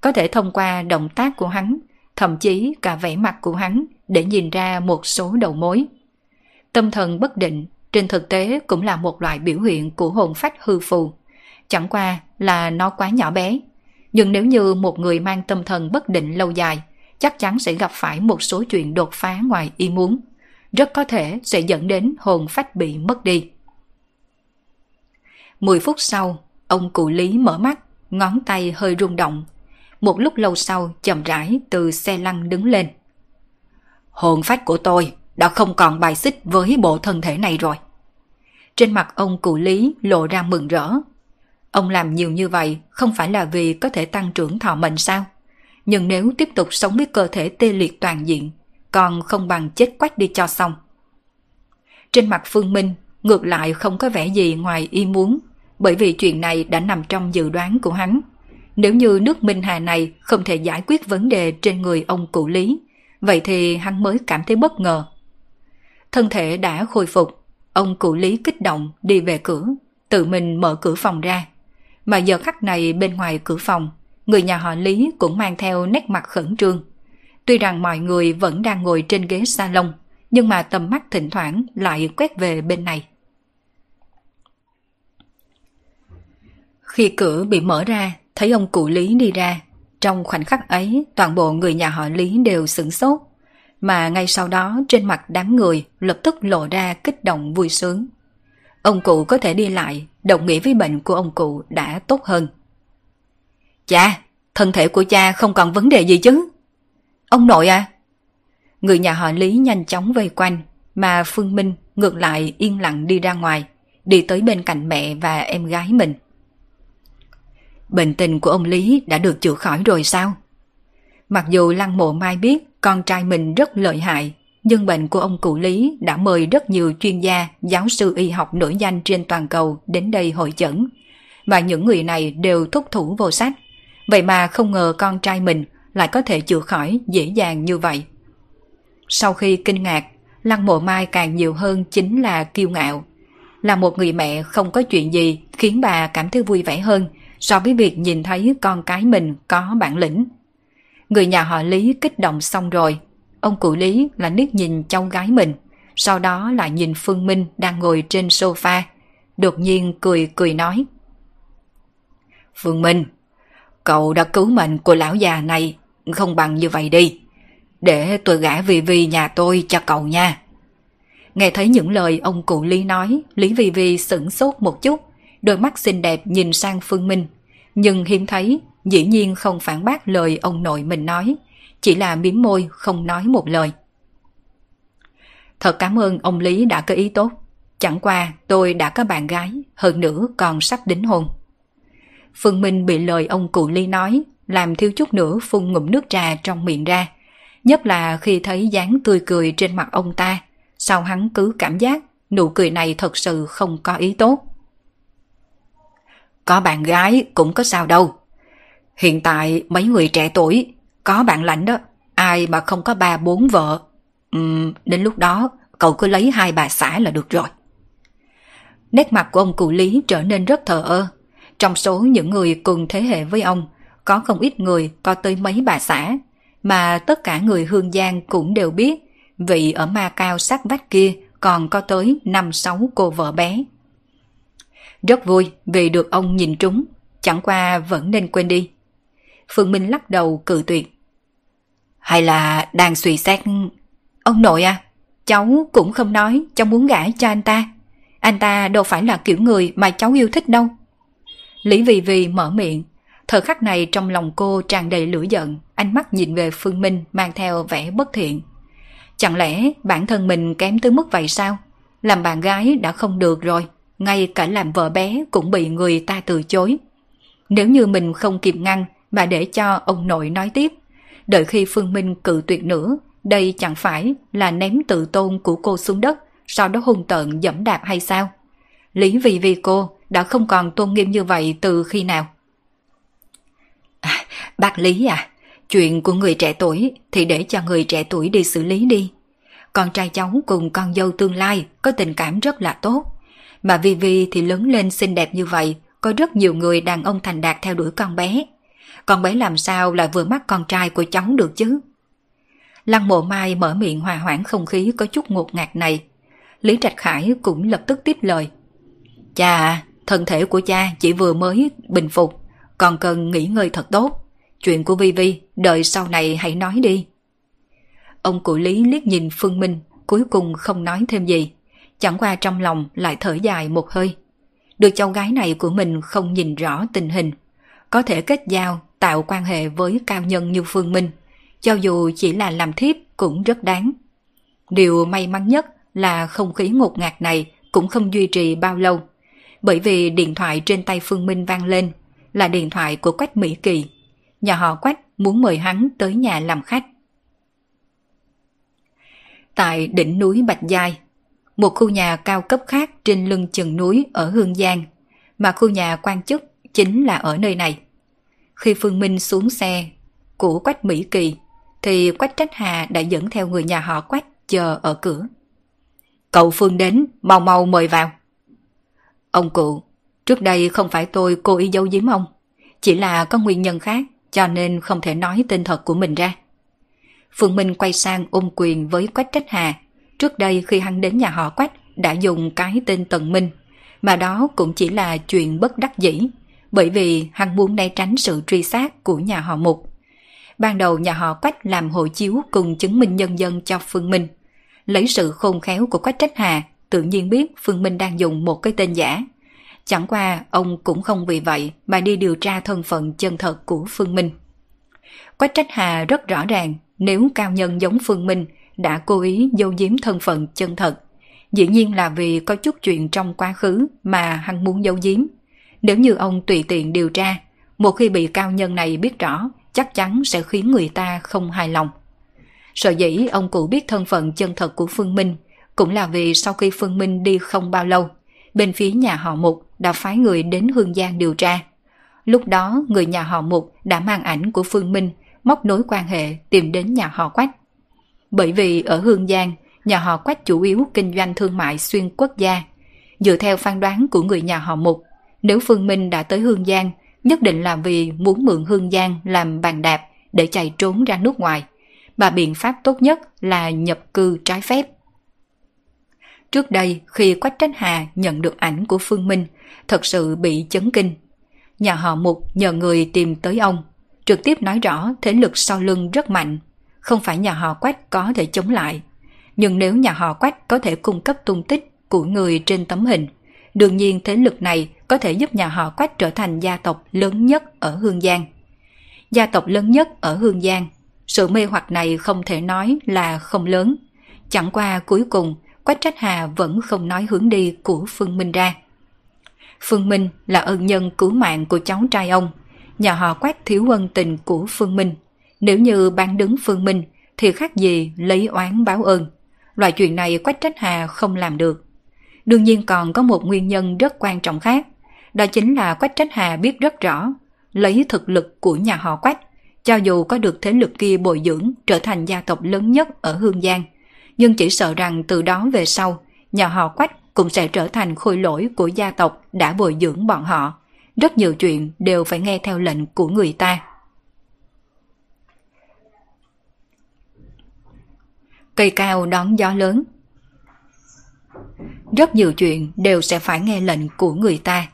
có thể thông qua động tác của hắn, thậm chí cả vẻ mặt của hắn để nhìn ra một số đầu mối. Tâm thần bất định trên thực tế cũng là một loại biểu hiện của hồn phách hư phù, chẳng qua là nó quá nhỏ bé. Nhưng nếu như một người mang tâm thần bất định lâu dài, chắc chắn sẽ gặp phải một số chuyện đột phá ngoài ý muốn. Rất có thể sẽ dẫn đến hồn phách bị mất đi. 10 phút sau, ông cụ Lý mở mắt, ngón tay hơi rung động. Một lúc lâu sau chậm rãi từ xe lăn đứng lên. Hồn phách của tôi đã không còn bài xích với bộ thân thể này rồi. Trên mặt ông cụ Lý lộ ra mừng rỡ. Ông làm nhiều như vậy không phải là vì có thể tăng trưởng thọ mệnh sao? Nhưng nếu tiếp tục sống với cơ thể tê liệt toàn diện, còn không bằng chết quách đi cho xong. Trên mặt Phương Minh ngược lại không có vẻ gì ngoài ý muốn, bởi vì chuyện này đã nằm trong dự đoán của hắn. Nếu như nước Minh Hà này không thể giải quyết vấn đề trên người ông cụ Lý, vậy thì hắn mới cảm thấy bất ngờ. Thân thể đã khôi phục, ông cụ Lý kích động đi về cửa, tự mình mở cửa phòng ra. Mà giờ khắc này bên ngoài cửa phòng, người nhà họ Lý cũng mang theo nét mặt khẩn trương. Tuy rằng mọi người vẫn đang ngồi trên ghế salon, nhưng mà tầm mắt thỉnh thoảng lại quét về bên này. Khi cửa bị mở ra, thấy ông cụ Lý đi ra. Trong khoảnh khắc ấy, toàn bộ người nhà họ Lý đều sửng sốt. Mà ngay sau đó trên mặt đám người lập tức lộ ra kích động vui sướng. Ông cụ có thể đi lại, đồng nghĩa với bệnh của ông cụ đã tốt hơn. Cha, thân thể của cha không còn vấn đề gì chứ? Ông nội à? Người nhà họ Lý nhanh chóng vây quanh, mà Phương Minh ngược lại yên lặng đi ra ngoài, đi tới bên cạnh mẹ và em gái mình. Bệnh tình của ông Lý đã được chữa khỏi rồi sao? Mặc dù Lăng Mộ Mai biết con trai mình rất lợi hại, nhưng bệnh của ông cụ Lý đã mời rất nhiều chuyên gia, giáo sư y học nổi danh trên toàn cầu đến đây hội chẩn. Và những người này đều thúc thủ vô sách. Vậy mà không ngờ con trai mình lại có thể chữa khỏi dễ dàng như vậy. Sau khi kinh ngạc, Lăng Mộ Mai càng nhiều hơn chính là kiêu ngạo. Là một người mẹ không có chuyện gì khiến bà cảm thấy vui vẻ hơn so với việc nhìn thấy con cái mình có bản lĩnh. Người nhà họ Lý kích động xong rồi, ông cụ Lý là liếc nhìn cháu gái mình, sau đó lại nhìn Phương Minh đang ngồi trên sofa, đột nhiên cười cười nói. Phương Minh, cậu đã cứu mệnh của lão già này, không bằng như vậy đi. Để tôi gả vì vì nhà tôi cho cậu nha. Nghe thấy những lời ông cụ Lý nói, Lý Vi Vi sửng sốt một chút, đôi mắt xinh đẹp nhìn sang Phương Minh. Nhưng hiếm thấy, dĩ nhiên không phản bác lời ông nội mình nói, chỉ là miếm môi không nói một lời. Thật cảm ơn ông Lý đã có ý tốt. Chẳng qua tôi đã có bạn gái, hơn nữa còn sắp đính hôn. Phương Minh bị lời ông cụ Ly nói, làm thiếu chút nữa phun ngụm nước trà trong miệng ra. Nhất là khi thấy dáng tươi cười trên mặt ông ta, sao hắn cứ cảm giác nụ cười này thật sự không có ý tốt. Có bạn gái cũng có sao đâu. Hiện tại mấy người trẻ tuổi, có bạn lãnh đó, ai mà không có ba bốn vợ. Uhm, đến lúc đó cậu cứ lấy hai bà xã là được rồi. Nét mặt của ông cụ Lý trở nên rất thờ ơ. Trong số những người cùng thế hệ với ông, có không ít người có tới mấy bà xã, mà tất cả người hương giang cũng đều biết vị ở ma cao sát vách kia còn có tới năm sáu cô vợ bé. Rất vui vì được ông nhìn trúng, chẳng qua vẫn nên quên đi. Phương Minh lắc đầu cự tuyệt. Hay là đang suy xét... Ông nội à, cháu cũng không nói cháu muốn gả cho anh ta. Anh ta đâu phải là kiểu người mà cháu yêu thích đâu. Lý Vì Vì mở miệng. Thời khắc này trong lòng cô tràn đầy lửa giận, ánh mắt nhìn về Phương Minh mang theo vẻ bất thiện. Chẳng lẽ bản thân mình kém tới mức vậy sao? Làm bạn gái đã không được rồi, ngay cả làm vợ bé cũng bị người ta từ chối. Nếu như mình không kịp ngăn mà để cho ông nội nói tiếp, đợi khi Phương Minh cự tuyệt nữa, đây chẳng phải là ném tự tôn của cô xuống đất, sau đó hung tợn dẫm đạp hay sao? Lý vì vì cô đã không còn tôn nghiêm như vậy từ khi nào? À, bác Lý à, chuyện của người trẻ tuổi thì để cho người trẻ tuổi đi xử lý đi. Con trai cháu cùng con dâu tương lai có tình cảm rất là tốt. Mà Vivi thì lớn lên xinh đẹp như vậy, có rất nhiều người đàn ông thành đạt theo đuổi con bé. Con bé làm sao lại vừa mắt con trai của cháu được chứ? Lăng mộ mai mở miệng hòa hoãn không khí có chút ngột ngạt này. Lý Trạch Khải cũng lập tức tiếp lời. Cha, thân thể của cha chỉ vừa mới bình phục, còn cần nghỉ ngơi thật tốt. Chuyện của Vi Vi, đợi sau này hãy nói đi. Ông cụ Lý liếc nhìn Phương Minh, cuối cùng không nói thêm gì. Chẳng qua trong lòng lại thở dài một hơi. Được cháu gái này của mình không nhìn rõ tình hình. Có thể kết giao, tạo quan hệ với cao nhân như Phương Minh. Cho dù chỉ là làm thiếp cũng rất đáng. Điều may mắn nhất là không khí ngột ngạt này cũng không duy trì bao lâu. Bởi vì điện thoại trên tay Phương Minh vang lên là điện thoại của Quách Mỹ Kỳ. Nhà họ Quách muốn mời hắn tới nhà làm khách. Tại đỉnh núi Bạch Giai, một khu nhà cao cấp khác trên lưng chừng núi ở Hương Giang, mà khu nhà quan chức chính là ở nơi này. Khi Phương Minh xuống xe của Quách Mỹ Kỳ, thì Quách Trách Hà đã dẫn theo người nhà họ Quách chờ ở cửa. Cậu Phương đến, mau mau mời vào. Ông cụ, trước đây không phải tôi cố ý giấu giếm ông, chỉ là có nguyên nhân khác cho nên không thể nói tên thật của mình ra. Phương Minh quay sang ôm quyền với Quách Trách Hà. Trước đây khi hắn đến nhà họ Quách đã dùng cái tên Tần Minh, mà đó cũng chỉ là chuyện bất đắc dĩ, bởi vì hắn muốn né tránh sự truy sát của nhà họ Mục. Ban đầu nhà họ Quách làm hộ chiếu cùng chứng minh nhân dân cho Phương Minh. Lấy sự khôn khéo của Quách Trách Hà, tự nhiên biết Phương Minh đang dùng một cái tên giả. Chẳng qua ông cũng không vì vậy mà đi điều tra thân phận chân thật của Phương Minh. Quách Trách Hà rất rõ ràng nếu cao nhân giống Phương Minh đã cố ý giấu giếm thân phận chân thật. Dĩ nhiên là vì có chút chuyện trong quá khứ mà hắn muốn giấu giếm. Nếu như ông tùy tiện điều tra, một khi bị cao nhân này biết rõ, chắc chắn sẽ khiến người ta không hài lòng. Sở dĩ ông cụ biết thân phận chân thật của Phương Minh cũng là vì sau khi Phương Minh đi không bao lâu, bên phía nhà họ Mục đã phái người đến Hương Giang điều tra. Lúc đó người nhà họ Mục đã mang ảnh của Phương Minh móc nối quan hệ tìm đến nhà họ Quách. Bởi vì ở Hương Giang, nhà họ Quách chủ yếu kinh doanh thương mại xuyên quốc gia. Dựa theo phán đoán của người nhà họ Mục, nếu Phương Minh đã tới Hương Giang, nhất định là vì muốn mượn Hương Giang làm bàn đạp để chạy trốn ra nước ngoài. Và biện pháp tốt nhất là nhập cư trái phép. Trước đây khi Quách Trách Hà nhận được ảnh của Phương Minh, thật sự bị chấn kinh. Nhà họ Mục nhờ người tìm tới ông, trực tiếp nói rõ thế lực sau lưng rất mạnh, không phải nhà họ Quách có thể chống lại. Nhưng nếu nhà họ Quách có thể cung cấp tung tích của người trên tấm hình, đương nhiên thế lực này có thể giúp nhà họ Quách trở thành gia tộc lớn nhất ở Hương Giang. Gia tộc lớn nhất ở Hương Giang, sự mê hoặc này không thể nói là không lớn. Chẳng qua cuối cùng, Quách Trách Hà vẫn không nói hướng đi của Phương Minh ra. Phương Minh là ân nhân cứu mạng của cháu trai ông, nhà họ Quách thiếu ân tình của Phương Minh. Nếu như bán đứng Phương Minh thì khác gì lấy oán báo ơn. Loại chuyện này Quách Trách Hà không làm được. Đương nhiên còn có một nguyên nhân rất quan trọng khác. Đó chính là Quách Trách Hà biết rất rõ, lấy thực lực của nhà họ Quách, cho dù có được thế lực kia bồi dưỡng trở thành gia tộc lớn nhất ở Hương Giang, nhưng chỉ sợ rằng từ đó về sau, nhà họ Quách cũng sẽ trở thành khôi lỗi của gia tộc đã bồi dưỡng bọn họ. Rất nhiều chuyện đều phải nghe theo lệnh của người ta. Cây cao đón gió lớn Rất nhiều chuyện đều sẽ phải nghe lệnh của người ta.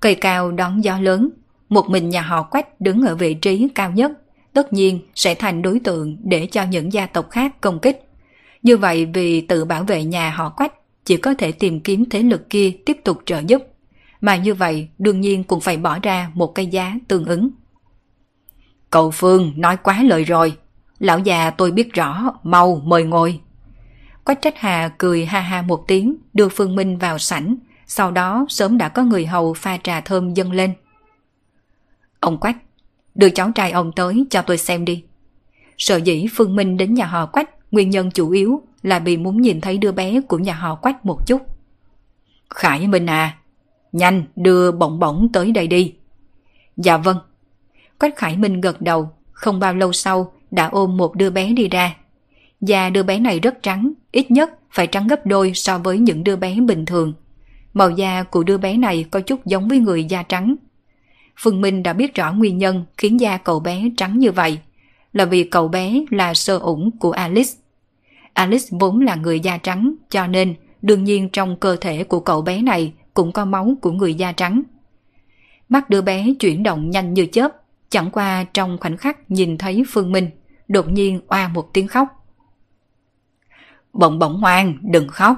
Cây cao đón gió lớn, một mình nhà họ Quách đứng ở vị trí cao nhất, tất nhiên sẽ thành đối tượng để cho những gia tộc khác công kích. Như vậy vì tự bảo vệ nhà họ Quách, chỉ có thể tìm kiếm thế lực kia tiếp tục trợ giúp. Mà như vậy đương nhiên cũng phải bỏ ra một cái giá tương ứng. Cậu Phương nói quá lời rồi. Lão già tôi biết rõ, mau mời ngồi. Quách trách hà cười ha ha một tiếng, đưa Phương Minh vào sảnh, sau đó sớm đã có người hầu pha trà thơm dâng lên. Ông Quách, đưa cháu trai ông tới cho tôi xem đi. Sợ dĩ Phương Minh đến nhà họ Quách, nguyên nhân chủ yếu là vì muốn nhìn thấy đứa bé của nhà họ Quách một chút. Khải Minh à, nhanh đưa bổng bổng tới đây đi. Dạ vâng. Quách Khải Minh gật đầu, không bao lâu sau đã ôm một đứa bé đi ra. và đứa bé này rất trắng, ít nhất phải trắng gấp đôi so với những đứa bé bình thường. Màu da của đứa bé này có chút giống với người da trắng. Phương Minh đã biết rõ nguyên nhân khiến da cậu bé trắng như vậy, là vì cậu bé là sơ ủng của Alice. Alice vốn là người da trắng, cho nên đương nhiên trong cơ thể của cậu bé này cũng có máu của người da trắng. Mắt đứa bé chuyển động nhanh như chớp, chẳng qua trong khoảnh khắc nhìn thấy Phương Minh, đột nhiên oa một tiếng khóc. Bỗng bỗng ngoan, đừng khóc.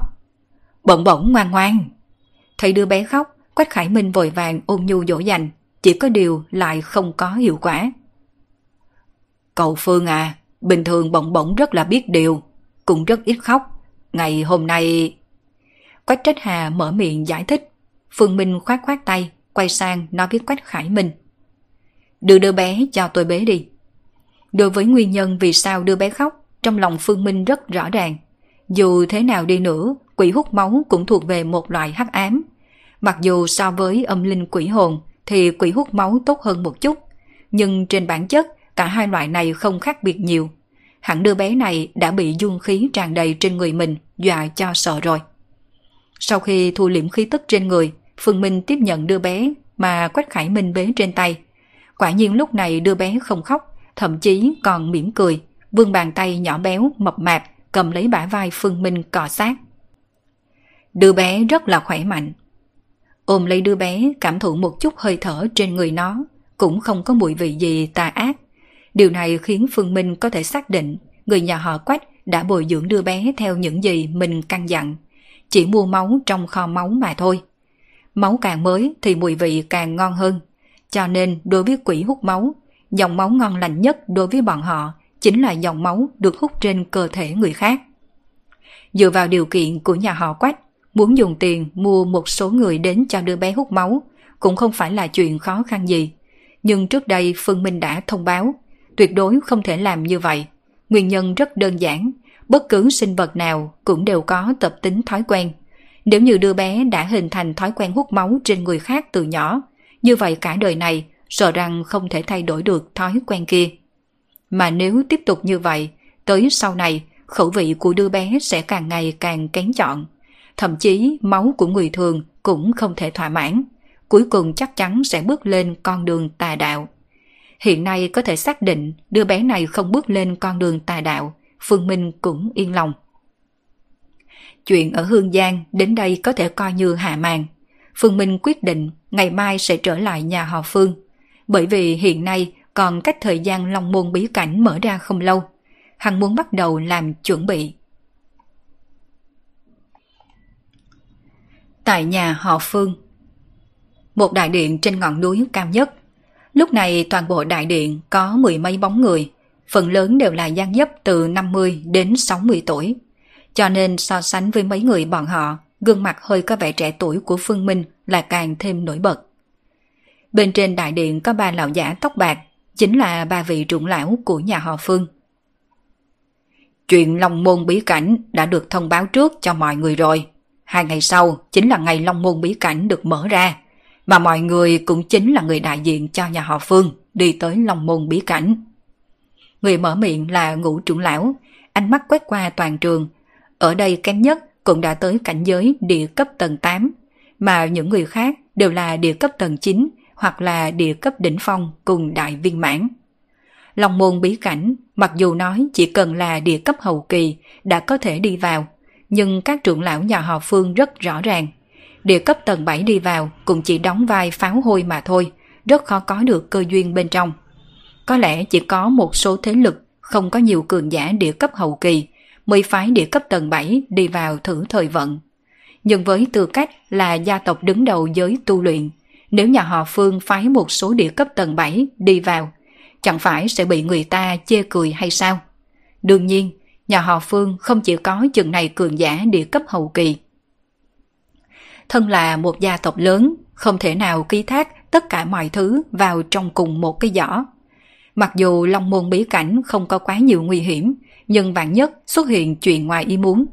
Bỗng bỗng ngoan ngoan. Thấy đứa bé khóc, Quách Khải Minh vội vàng ôn nhu dỗ dành, chỉ có điều lại không có hiệu quả. Cậu Phương à, bình thường bỗng bỗng rất là biết điều, cũng rất ít khóc. Ngày hôm nay... Quách Trách Hà mở miệng giải thích. Phương Minh khoát khoát tay, quay sang nói với Quách Khải Minh. Đưa đứa bé cho tôi bế đi. Đối với nguyên nhân vì sao đưa bé khóc, trong lòng Phương Minh rất rõ ràng. Dù thế nào đi nữa, quỷ hút máu cũng thuộc về một loại hắc ám. Mặc dù so với âm linh quỷ hồn thì quỷ hút máu tốt hơn một chút, nhưng trên bản chất cả hai loại này không khác biệt nhiều. Hẳn đứa bé này đã bị dương khí tràn đầy trên người mình, dọa cho sợ rồi. Sau khi thu liễm khí tức trên người, Phương Minh tiếp nhận đứa bé mà Quách Khải Minh bế trên tay. Quả nhiên lúc này đứa bé không khóc, thậm chí còn mỉm cười, vươn bàn tay nhỏ béo, mập mạp, cầm lấy bả vai Phương Minh cọ sát. Đứa bé rất là khỏe mạnh. Ôm lấy đứa bé, cảm thụ một chút hơi thở trên người nó, cũng không có mùi vị gì tà ác. Điều này khiến Phương Minh có thể xác định người nhà họ Quách đã bồi dưỡng đứa bé theo những gì mình căn dặn. Chỉ mua máu trong kho máu mà thôi. Máu càng mới thì mùi vị càng ngon hơn. Cho nên đối với quỷ hút máu, dòng máu ngon lành nhất đối với bọn họ chính là dòng máu được hút trên cơ thể người khác. Dựa vào điều kiện của nhà họ Quách, muốn dùng tiền mua một số người đến cho đứa bé hút máu cũng không phải là chuyện khó khăn gì. Nhưng trước đây Phương Minh đã thông báo, tuyệt đối không thể làm như vậy. Nguyên nhân rất đơn giản, bất cứ sinh vật nào cũng đều có tập tính thói quen. Nếu như đứa bé đã hình thành thói quen hút máu trên người khác từ nhỏ, như vậy cả đời này sợ rằng không thể thay đổi được thói quen kia. Mà nếu tiếp tục như vậy, tới sau này khẩu vị của đứa bé sẽ càng ngày càng kén chọn. Thậm chí máu của người thường cũng không thể thỏa mãn. Cuối cùng chắc chắn sẽ bước lên con đường tà đạo. Hiện nay có thể xác định đứa bé này không bước lên con đường tà đạo, Phương Minh cũng yên lòng. chuyện ở Hương Giang đến đây có thể coi như hạ màn. Phương Minh quyết định ngày mai sẽ trở lại nhà họ Phương. Bởi vì hiện nay còn cách thời gian Long Môn bí cảnh mở ra không lâu. Hắn muốn bắt đầu làm chuẩn bị. Tại nhà họ Phương Một đại điện trên ngọn núi cao nhất. Lúc này toàn bộ đại điện có mười mấy bóng người, phần lớn đều là gian dấp từ 50 đến 60 tuổi. Cho nên so sánh với mấy người bọn họ, gương mặt hơi có vẻ trẻ tuổi của Phương Minh là càng thêm nổi bật. Bên trên đại điện có ba lão giả tóc bạc, chính là ba vị trưởng lão của nhà họ Phương. Chuyện Long Môn bí cảnh đã được thông báo trước cho mọi người rồi. Hai ngày sau chính là ngày Long Môn bí cảnh được mở ra, mà mọi người cũng chính là người đại diện cho nhà họ Phương đi tới Long Môn bí cảnh. Người mở miệng là ngũ trưởng lão, ánh mắt quét qua toàn trường. Ở đây kém nhất cũng đã tới cảnh giới địa cấp tầng 8, mà những người khác đều là địa cấp tầng 9 hoặc là địa cấp đỉnh phong cùng đại viên mãn. Long môn bí cảnh, mặc dù nói chỉ cần là địa cấp hậu kỳ đã có thể đi vào, nhưng các trưởng lão nhà họ Phương rất rõ ràng. Địa cấp tầng 7 đi vào cũng chỉ đóng vai pháo hôi mà thôi, rất khó có được cơ duyên bên trong. Có lẽ chỉ có một số thế lực không có nhiều cường giả địa cấp hậu kỳ mới phái địa cấp tầng 7 đi vào thử thời vận. Nhưng với tư cách là gia tộc đứng đầu giới tu luyện, nếu nhà họ Phương phái một số địa cấp tầng 7 đi vào, chẳng phải sẽ bị người ta chê cười hay sao? Đương nhiên, nhà họ Phương không chỉ có chừng này cường giả địa cấp hậu kỳ. Thân là một gia tộc lớn, không thể nào ký thác tất cả mọi thứ vào trong cùng một cái giỏ. Mặc dù Long Môn bí cảnh không có quá nhiều nguy hiểm, nhưng vạn nhất xuất hiện chuyện ngoài ý muốn.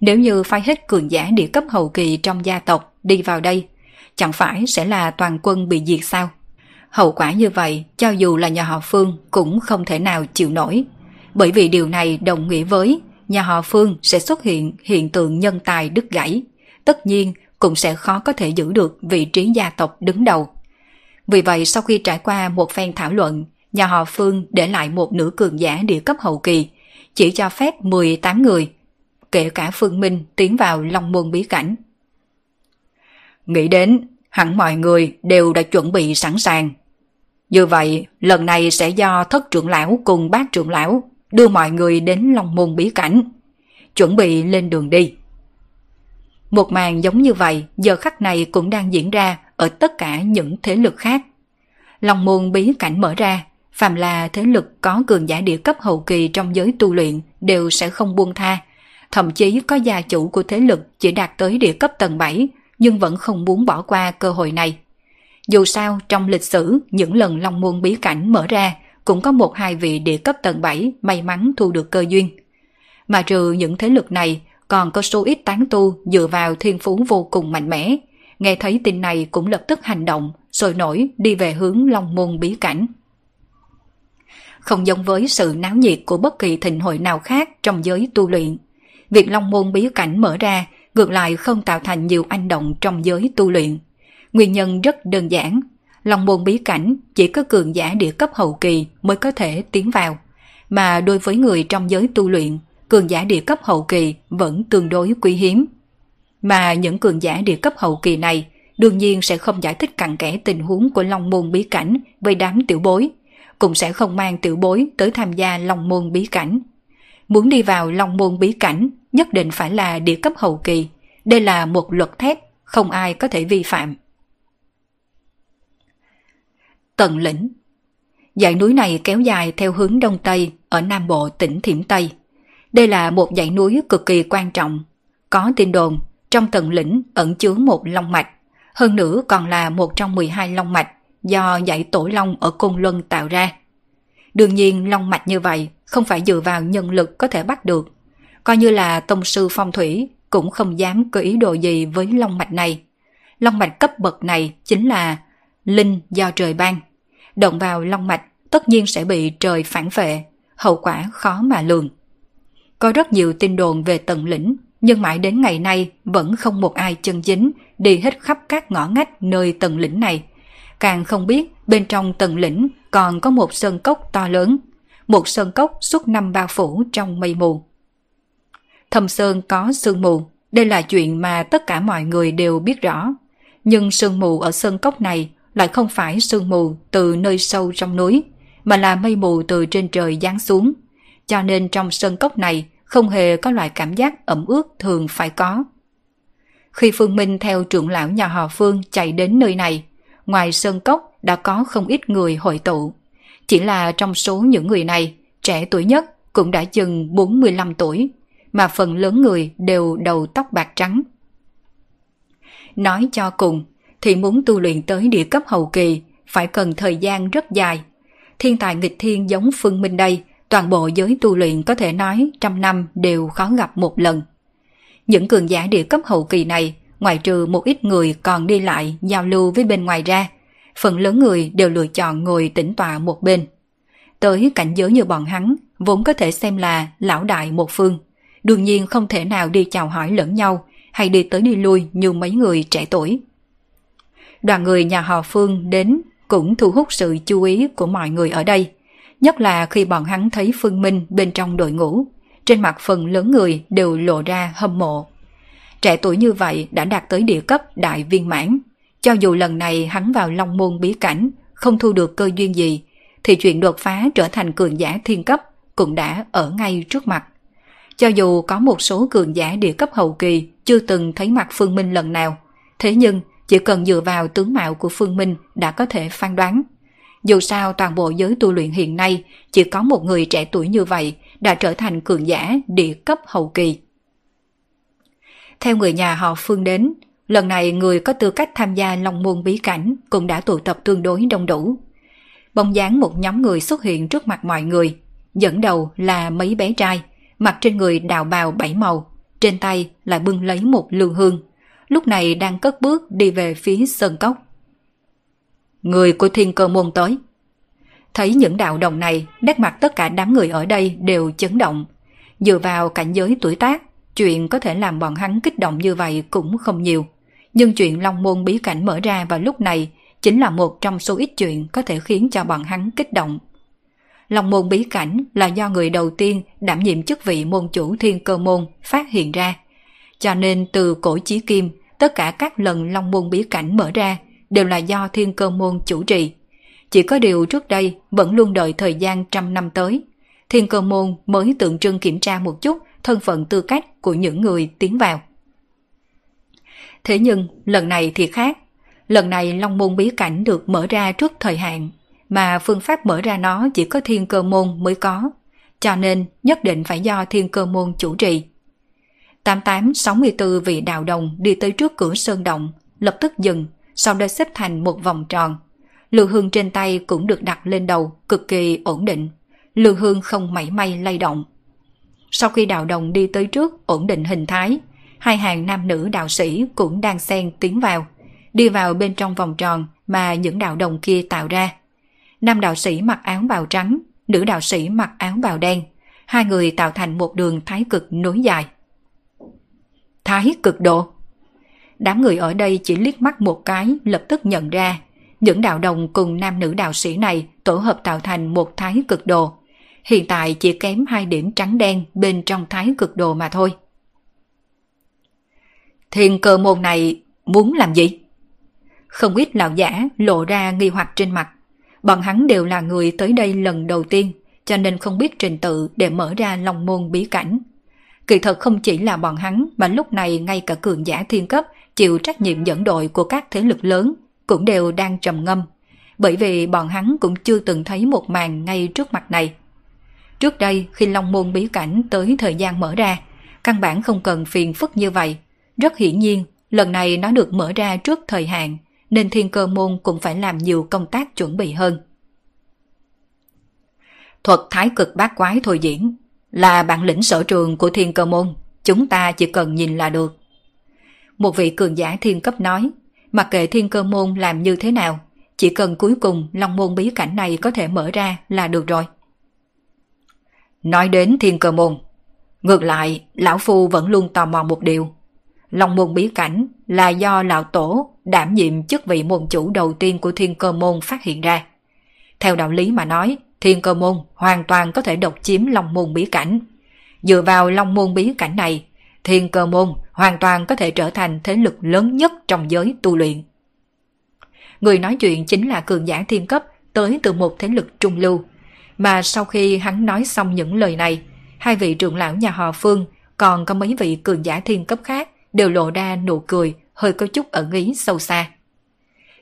Nếu như phái hết cường giả địa cấp hậu kỳ trong gia tộc đi vào đây, chẳng phải sẽ là toàn quân bị diệt sao? Hậu quả như vậy, cho dù là nhà họ Phương cũng không thể nào chịu nổi. Bởi vì điều này đồng nghĩa với nhà họ Phương sẽ xuất hiện hiện tượng nhân tài đứt gãy. Tất nhiên cũng sẽ khó có thể giữ được vị trí gia tộc đứng đầu. Vì vậy sau khi trải qua một phen thảo luận, nhà họ Phương để lại một nửa cường giả địa cấp hậu kỳ, chỉ cho phép 18 người, kể cả Phương Minh tiến vào Long Môn bí cảnh. Nghĩ đến, hẳn mọi người đều đã chuẩn bị sẵn sàng. Như vậy, lần này sẽ do thất trưởng lão cùng bác trưởng lão đưa mọi người đến Long Môn bí cảnh. Chuẩn bị lên đường đi. Một màn giống như vậy giờ khắc này cũng đang diễn ra ở tất cả những thế lực khác. Long môn bí cảnh mở ra, phàm là thế lực có cường giả địa cấp hậu kỳ trong giới tu luyện đều sẽ không buông tha. Thậm chí có gia chủ của thế lực chỉ đạt tới địa cấp tầng 7 nhưng vẫn không muốn bỏ qua cơ hội này. Dù sao, trong lịch sử, những lần Long Môn bí cảnh mở ra cũng có một hai vị địa cấp tầng 7 may mắn thu được cơ duyên. Mà trừ những thế lực này, còn có số ít tán tu dựa vào thiên phú vô cùng mạnh mẽ. Nghe thấy tin này cũng lập tức hành động, sôi nổi đi về hướng Long Môn bí cảnh. Không giống với sự náo nhiệt của bất kỳ thịnh hội nào khác trong giới tu luyện. Việc Long Môn bí cảnh mở ra ngược lại không tạo thành nhiều anh động trong giới tu luyện. Nguyên nhân rất đơn giản, Long Môn bí cảnh chỉ có cường giả địa cấp hậu kỳ mới có thể tiến vào, mà đối với người trong giới tu luyện cường giả địa cấp hậu kỳ vẫn tương đối quý hiếm. Mà những cường giả địa cấp hậu kỳ này đương nhiên sẽ không giải thích cặn kẽ tình huống của Long Môn bí cảnh với đám tiểu bối, cũng sẽ không mang tiểu bối tới tham gia Long Môn bí cảnh. Muốn đi vào Long Môn bí cảnh nhất định phải là địa cấp hậu kỳ. Đây là một luật thép, không ai có thể vi phạm. Tần lĩnh Dãy núi này kéo dài theo hướng đông tây ở nam bộ tỉnh Thiểm Tây. Đây là một dãy núi cực kỳ quan trọng. Có tin đồn, trong tần lĩnh ẩn chứa một long mạch, hơn nữa còn là một trong 12 long mạch do dãy tổ long ở Côn Luân tạo ra. Đương nhiên long mạch như vậy không phải dựa vào nhân lực có thể bắt được. Coi như là tông sư phong thủy cũng không dám có ý đồ gì với long mạch này. Long mạch cấp bậc này chính là linh do trời ban. Động vào long mạch tất nhiên sẽ bị trời phản vệ, hậu quả khó mà lường. Có rất nhiều tin đồn về tầng lĩnh, nhưng mãi đến ngày nay vẫn không một ai chân chính đi hết khắp các ngõ ngách nơi tầng lĩnh này. Càng không biết bên trong tầng lĩnh còn có một sơn cốc to lớn, một sơn cốc suốt năm bao phủ trong mây mù. Thâm sơn có sương mù, Đây là chuyện mà tất cả mọi người đều biết rõ. Nhưng sương mù ở sơn cốc này lại không phải sương mù từ nơi sâu trong núi, mà là mây mù từ trên trời giáng xuống. Cho nên trong sân cốc này không hề có loại cảm giác ẩm ướt thường phải có. Khi Phương Minh theo trưởng lão nhà họ Phương chạy đến nơi này, ngoài sơn cốc đã có không ít người hội tụ. Chỉ là trong số những người này, trẻ tuổi nhất cũng đã chừng 45 tuổi, mà phần lớn người đều đầu tóc bạc trắng. Nói cho cùng, thì muốn tu luyện tới địa cấp hậu kỳ phải cần thời gian rất dài. Thiên tài nghịch thiên giống Phương Minh đây, toàn bộ giới tu luyện có thể nói trăm năm đều khó gặp một lần. Những cường giả địa cấp hậu kỳ này, ngoại trừ một ít người còn đi lại giao lưu với bên ngoài ra, phần lớn người đều lựa chọn ngồi tĩnh tọa một bên. Tới cảnh giới như bọn hắn, vốn có thể xem là lão đại một phương. Đương nhiên không thể nào đi chào hỏi lẫn nhau hay đi tới đi lui như mấy người trẻ tuổi. Đoàn người nhà họ Phương đến cũng thu hút sự chú ý của mọi người ở đây. Nhất là khi bọn hắn thấy Phương Minh bên trong đội ngũ, trên mặt phần lớn người đều lộ ra hâm mộ. Trẻ tuổi như vậy đã đạt tới địa cấp đại viên mãn. Cho dù lần này hắn vào Long Môn bí cảnh, không thu được cơ duyên gì, thì chuyện đột phá trở thành cường giả thiên cấp cũng đã ở ngay trước mặt. Cho dù có một số cường giả địa cấp hậu kỳ chưa từng thấy mặt Phương Minh lần nào, thế nhưng chỉ cần dựa vào tướng mạo của Phương Minh đã có thể phán đoán. Dù sao toàn bộ giới tu luyện hiện nay chỉ có một người trẻ tuổi như vậy đã trở thành cường giả địa cấp hậu kỳ. Theo người nhà họ Phương đến, lần này người có tư cách tham gia Long Môn Bí Cảnh cũng đã tụ tập tương đối đông đủ. Bóng dáng một nhóm người xuất hiện trước mặt mọi người, dẫn đầu là mấy bé trai, mặc trên người đào bào bảy màu, trên tay lại bưng lấy một lưu hương, lúc này đang cất bước đi về phía sơn cốc. Người của thiên cơ môn tới. Thấy những đạo đồng này, nét mặt tất cả đám người ở đây đều chấn động. Dựa vào cảnh giới tuổi tác, chuyện có thể làm bọn hắn kích động như vậy cũng không nhiều. Nhưng chuyện Long Môn bí cảnh mở ra vào lúc này chính là một trong số ít chuyện có thể khiến cho bọn hắn kích động. Long môn bí cảnh là do người đầu tiên đảm nhiệm chức vị môn chủ thiên cơ môn phát hiện ra. Cho nên từ cổ chí kim, tất cả các lần long môn bí cảnh mở ra đều là do thiên cơ môn chủ trì. Chỉ có điều trước đây vẫn luôn đợi thời gian trăm năm tới. Thiên cơ môn mới tượng trưng kiểm tra một chút thân phận tư cách của những người tiến vào. Thế nhưng lần này thì khác. Lần này Long Môn bí cảnh được mở ra trước thời hạn, mà phương pháp mở ra nó chỉ có thiên cơ môn mới có, cho nên nhất định phải do thiên cơ môn chủ trì. 8864 vị đào đồng đi tới trước cửa sơn động, lập tức dừng, sau đó xếp thành một vòng tròn. Lư hương trên tay cũng được đặt lên đầu, cực kỳ ổn định. Lư hương không mảy may lay động. Sau khi đào đồng đi tới trước ổn định hình thái, hai hàng nam nữ đạo sĩ cũng đang xen tiến vào, đi vào bên trong vòng tròn mà những đạo đồng kia tạo ra. Nam đạo sĩ mặc áo bào trắng, nữ đạo sĩ mặc áo bào đen, hai người tạo thành một đường thái cực nối dài. Thái cực độ Đám người ở đây chỉ liếc mắt một cái lập tức nhận ra những đạo đồng cùng nam nữ đạo sĩ này tổ hợp tạo thành một thái cực đồ. Hiện tại chỉ kém hai điểm trắng đen bên trong thái cực đồ mà thôi. Thiên cơ môn này muốn làm gì? Không ít lão giả lộ ra nghi hoặc trên mặt. Bọn hắn đều là người tới đây lần đầu tiên, cho nên không biết trình tự để mở ra lòng môn bí cảnh. Kỳ thật không chỉ là bọn hắn mà lúc này ngay cả cường giả thiên cấp chịu trách nhiệm dẫn đội của các thế lực lớn cũng đều đang trầm ngâm. Bởi vì bọn hắn cũng chưa từng thấy một màn ngay trước mặt này. Trước đây khi Long Môn bí cảnh tới thời gian mở ra, căn bản không cần phiền phức như vậy. Rất hiển nhiên, lần này nó được mở ra trước thời hạn, nên thiên cơ môn cũng phải làm nhiều công tác chuẩn bị hơn. Thuật thái cực bát quái thôi diễn là bản lĩnh sở trường của thiên cơ môn, chúng ta chỉ cần nhìn là được. Một vị cường giả thiên cấp nói, mặc kệ thiên cơ môn làm như thế nào, chỉ cần cuối cùng long môn bí cảnh này có thể mở ra là được rồi. Nói đến thiên cơ môn, ngược lại, lão phu vẫn luôn tò mò một điều. Long môn bí cảnh là do lão tổ đảm nhiệm chức vị môn chủ đầu tiên của thiên cơ môn phát hiện ra. Theo đạo lý mà nói, thiên cơ môn hoàn toàn có thể độc chiếm long môn bí cảnh. Dựa vào long môn bí cảnh này, thiên cơ môn hoàn toàn có thể trở thành thế lực lớn nhất trong giới tu luyện. Người nói chuyện chính là cường giả thiên cấp tới từ một thế lực trung lưu. Mà sau khi hắn nói xong những lời này, hai vị trưởng lão nhà họ Phương còn có mấy vị cường giả thiên cấp khác đều lộ ra nụ cười hơi có chút ẩn ý sâu xa.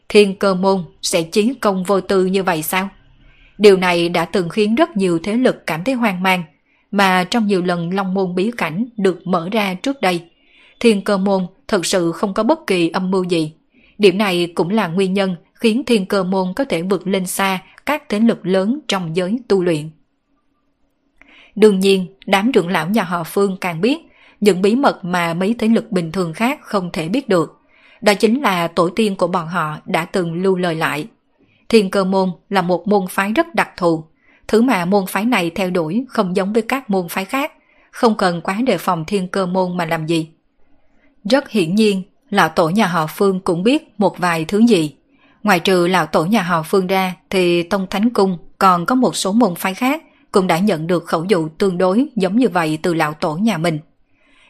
Thiên cơ môn sẽ chiến công vô tư như vậy sao? Điều này đã từng khiến rất nhiều thế lực cảm thấy hoang mang, mà trong nhiều lần Long môn bí cảnh được mở ra trước đây, thiên cơ môn thật sự không có bất kỳ âm mưu gì. Điểm này cũng là nguyên nhân khiến thiên cơ môn có thể vượt lên xa các thế lực lớn trong giới tu luyện. Đương nhiên, đám trưởng lão nhà họ Phương càng biết những bí mật mà mấy thế lực bình thường khác không thể biết được. Đó chính là tổ tiên của bọn họ đã từng lưu lời lại. Thiên cơ môn là một môn phái rất đặc thù. Thứ mà môn phái này theo đuổi không giống với các môn phái khác, không cần quá đề phòng thiên cơ môn mà làm gì. Rất hiển nhiên, lão tổ nhà họ Phương cũng biết một vài thứ gì. Ngoài trừ lão tổ nhà họ Phương ra thì Tông Thánh Cung còn có một số môn phái khác cũng đã nhận được khẩu dụ tương đối giống như vậy từ lão tổ nhà mình.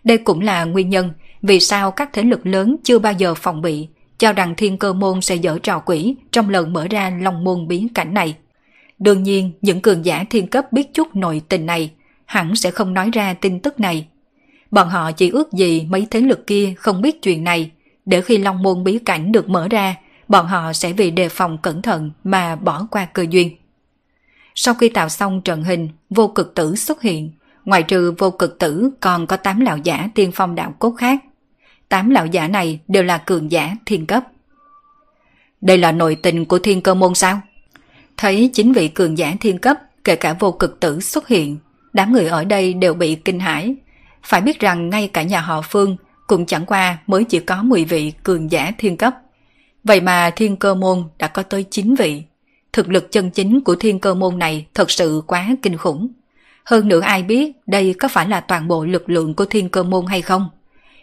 Đây cũng là nguyên nhân vì sao các thế lực lớn chưa bao giờ phòng bị, cho rằng thiên cơ môn sẽ dở trò quỷ trong lần mở ra long môn biến cảnh này. Đương nhiên, những cường giả thiên cấp biết chút nội tình này, hẳn sẽ không nói ra tin tức này. Bọn họ chỉ ước gì mấy thế lực kia không biết chuyện này, để khi long môn bí cảnh được mở ra, bọn họ sẽ vì đề phòng cẩn thận mà bỏ qua cơ duyên. Sau khi tạo xong trận hình, vô cực tử xuất hiện, Ngoài trừ vô cực tử còn có tám lão giả tiên phong đạo cốt khác. Tám lão giả này đều là cường giả thiên cấp. Đây là nội tình của thiên cơ môn sao? Thấy chính vị cường giả thiên cấp, kể cả vô cực tử xuất hiện, đám người ở đây đều bị kinh hãi. Phải biết rằng ngay cả nhà họ Phương cũng chẳng qua mới chỉ có 10 vị cường giả thiên cấp. Vậy mà thiên cơ môn đã có tới 9 vị. Thực lực chân chính của thiên cơ môn này thật sự quá kinh khủng. Hơn nữa ai biết đây có phải là toàn bộ lực lượng của thiên cơ môn hay không?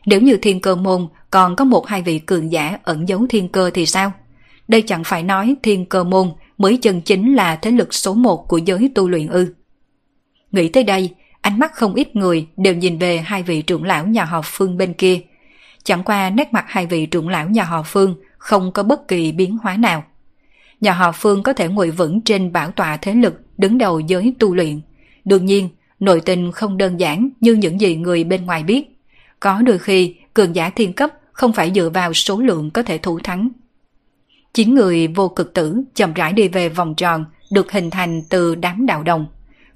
Nếu như thiên cơ môn còn có một hai vị cường giả ẩn giấu thiên cơ thì sao? Đây chẳng phải nói thiên cơ môn mới chân chính là thế lực số một của giới tu luyện ư. Nghĩ tới đây, ánh mắt không ít người đều nhìn về hai vị trưởng lão nhà họ Phương bên kia. Chẳng qua nét mặt hai vị trưởng lão nhà họ Phương không có bất kỳ biến hóa nào. Nhà họ Phương có thể ngồi vững trên bảo tọa thế lực đứng đầu giới tu luyện. Đương nhiên, nội tình không đơn giản như những gì người bên ngoài biết. Có đôi khi, cường giả thiên cấp không phải dựa vào số lượng có thể thủ thắng. Chín người vô cực tử chậm rãi đi về vòng tròn được hình thành từ đám đạo đồng.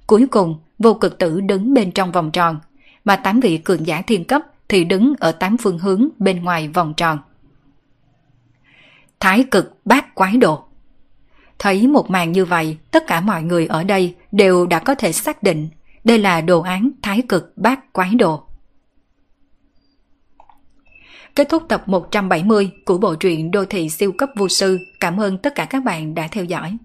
Cuối cùng, vô cực tử đứng bên trong vòng tròn, mà tám vị cường giả thiên cấp thì đứng ở tám phương hướng bên ngoài vòng tròn. Thái cực bát quái độ Thấy một màn như vậy, tất cả mọi người ở đây đều đã có thể xác định đây là đồ án thái cực bát quái đồ. Kết thúc tập 170 của bộ truyện Đô thị siêu cấp vô sư. Cảm ơn tất cả các bạn đã theo dõi.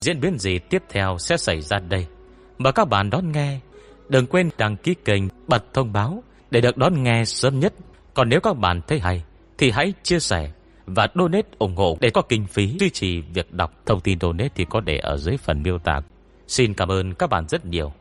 Diễn biến gì tiếp theo sẽ xảy ra đây? Mời các bạn đón nghe. Đừng quên đăng ký kênh, bật thông báo để được đón nghe sớm nhất. Còn nếu các bạn thấy hay, thì hãy chia sẻ và donate ủng hộ để có kinh phí duy trì việc đọc. Thông tin donate thì có để ở dưới phần miêu tả. Xin cảm ơn các bạn rất nhiều.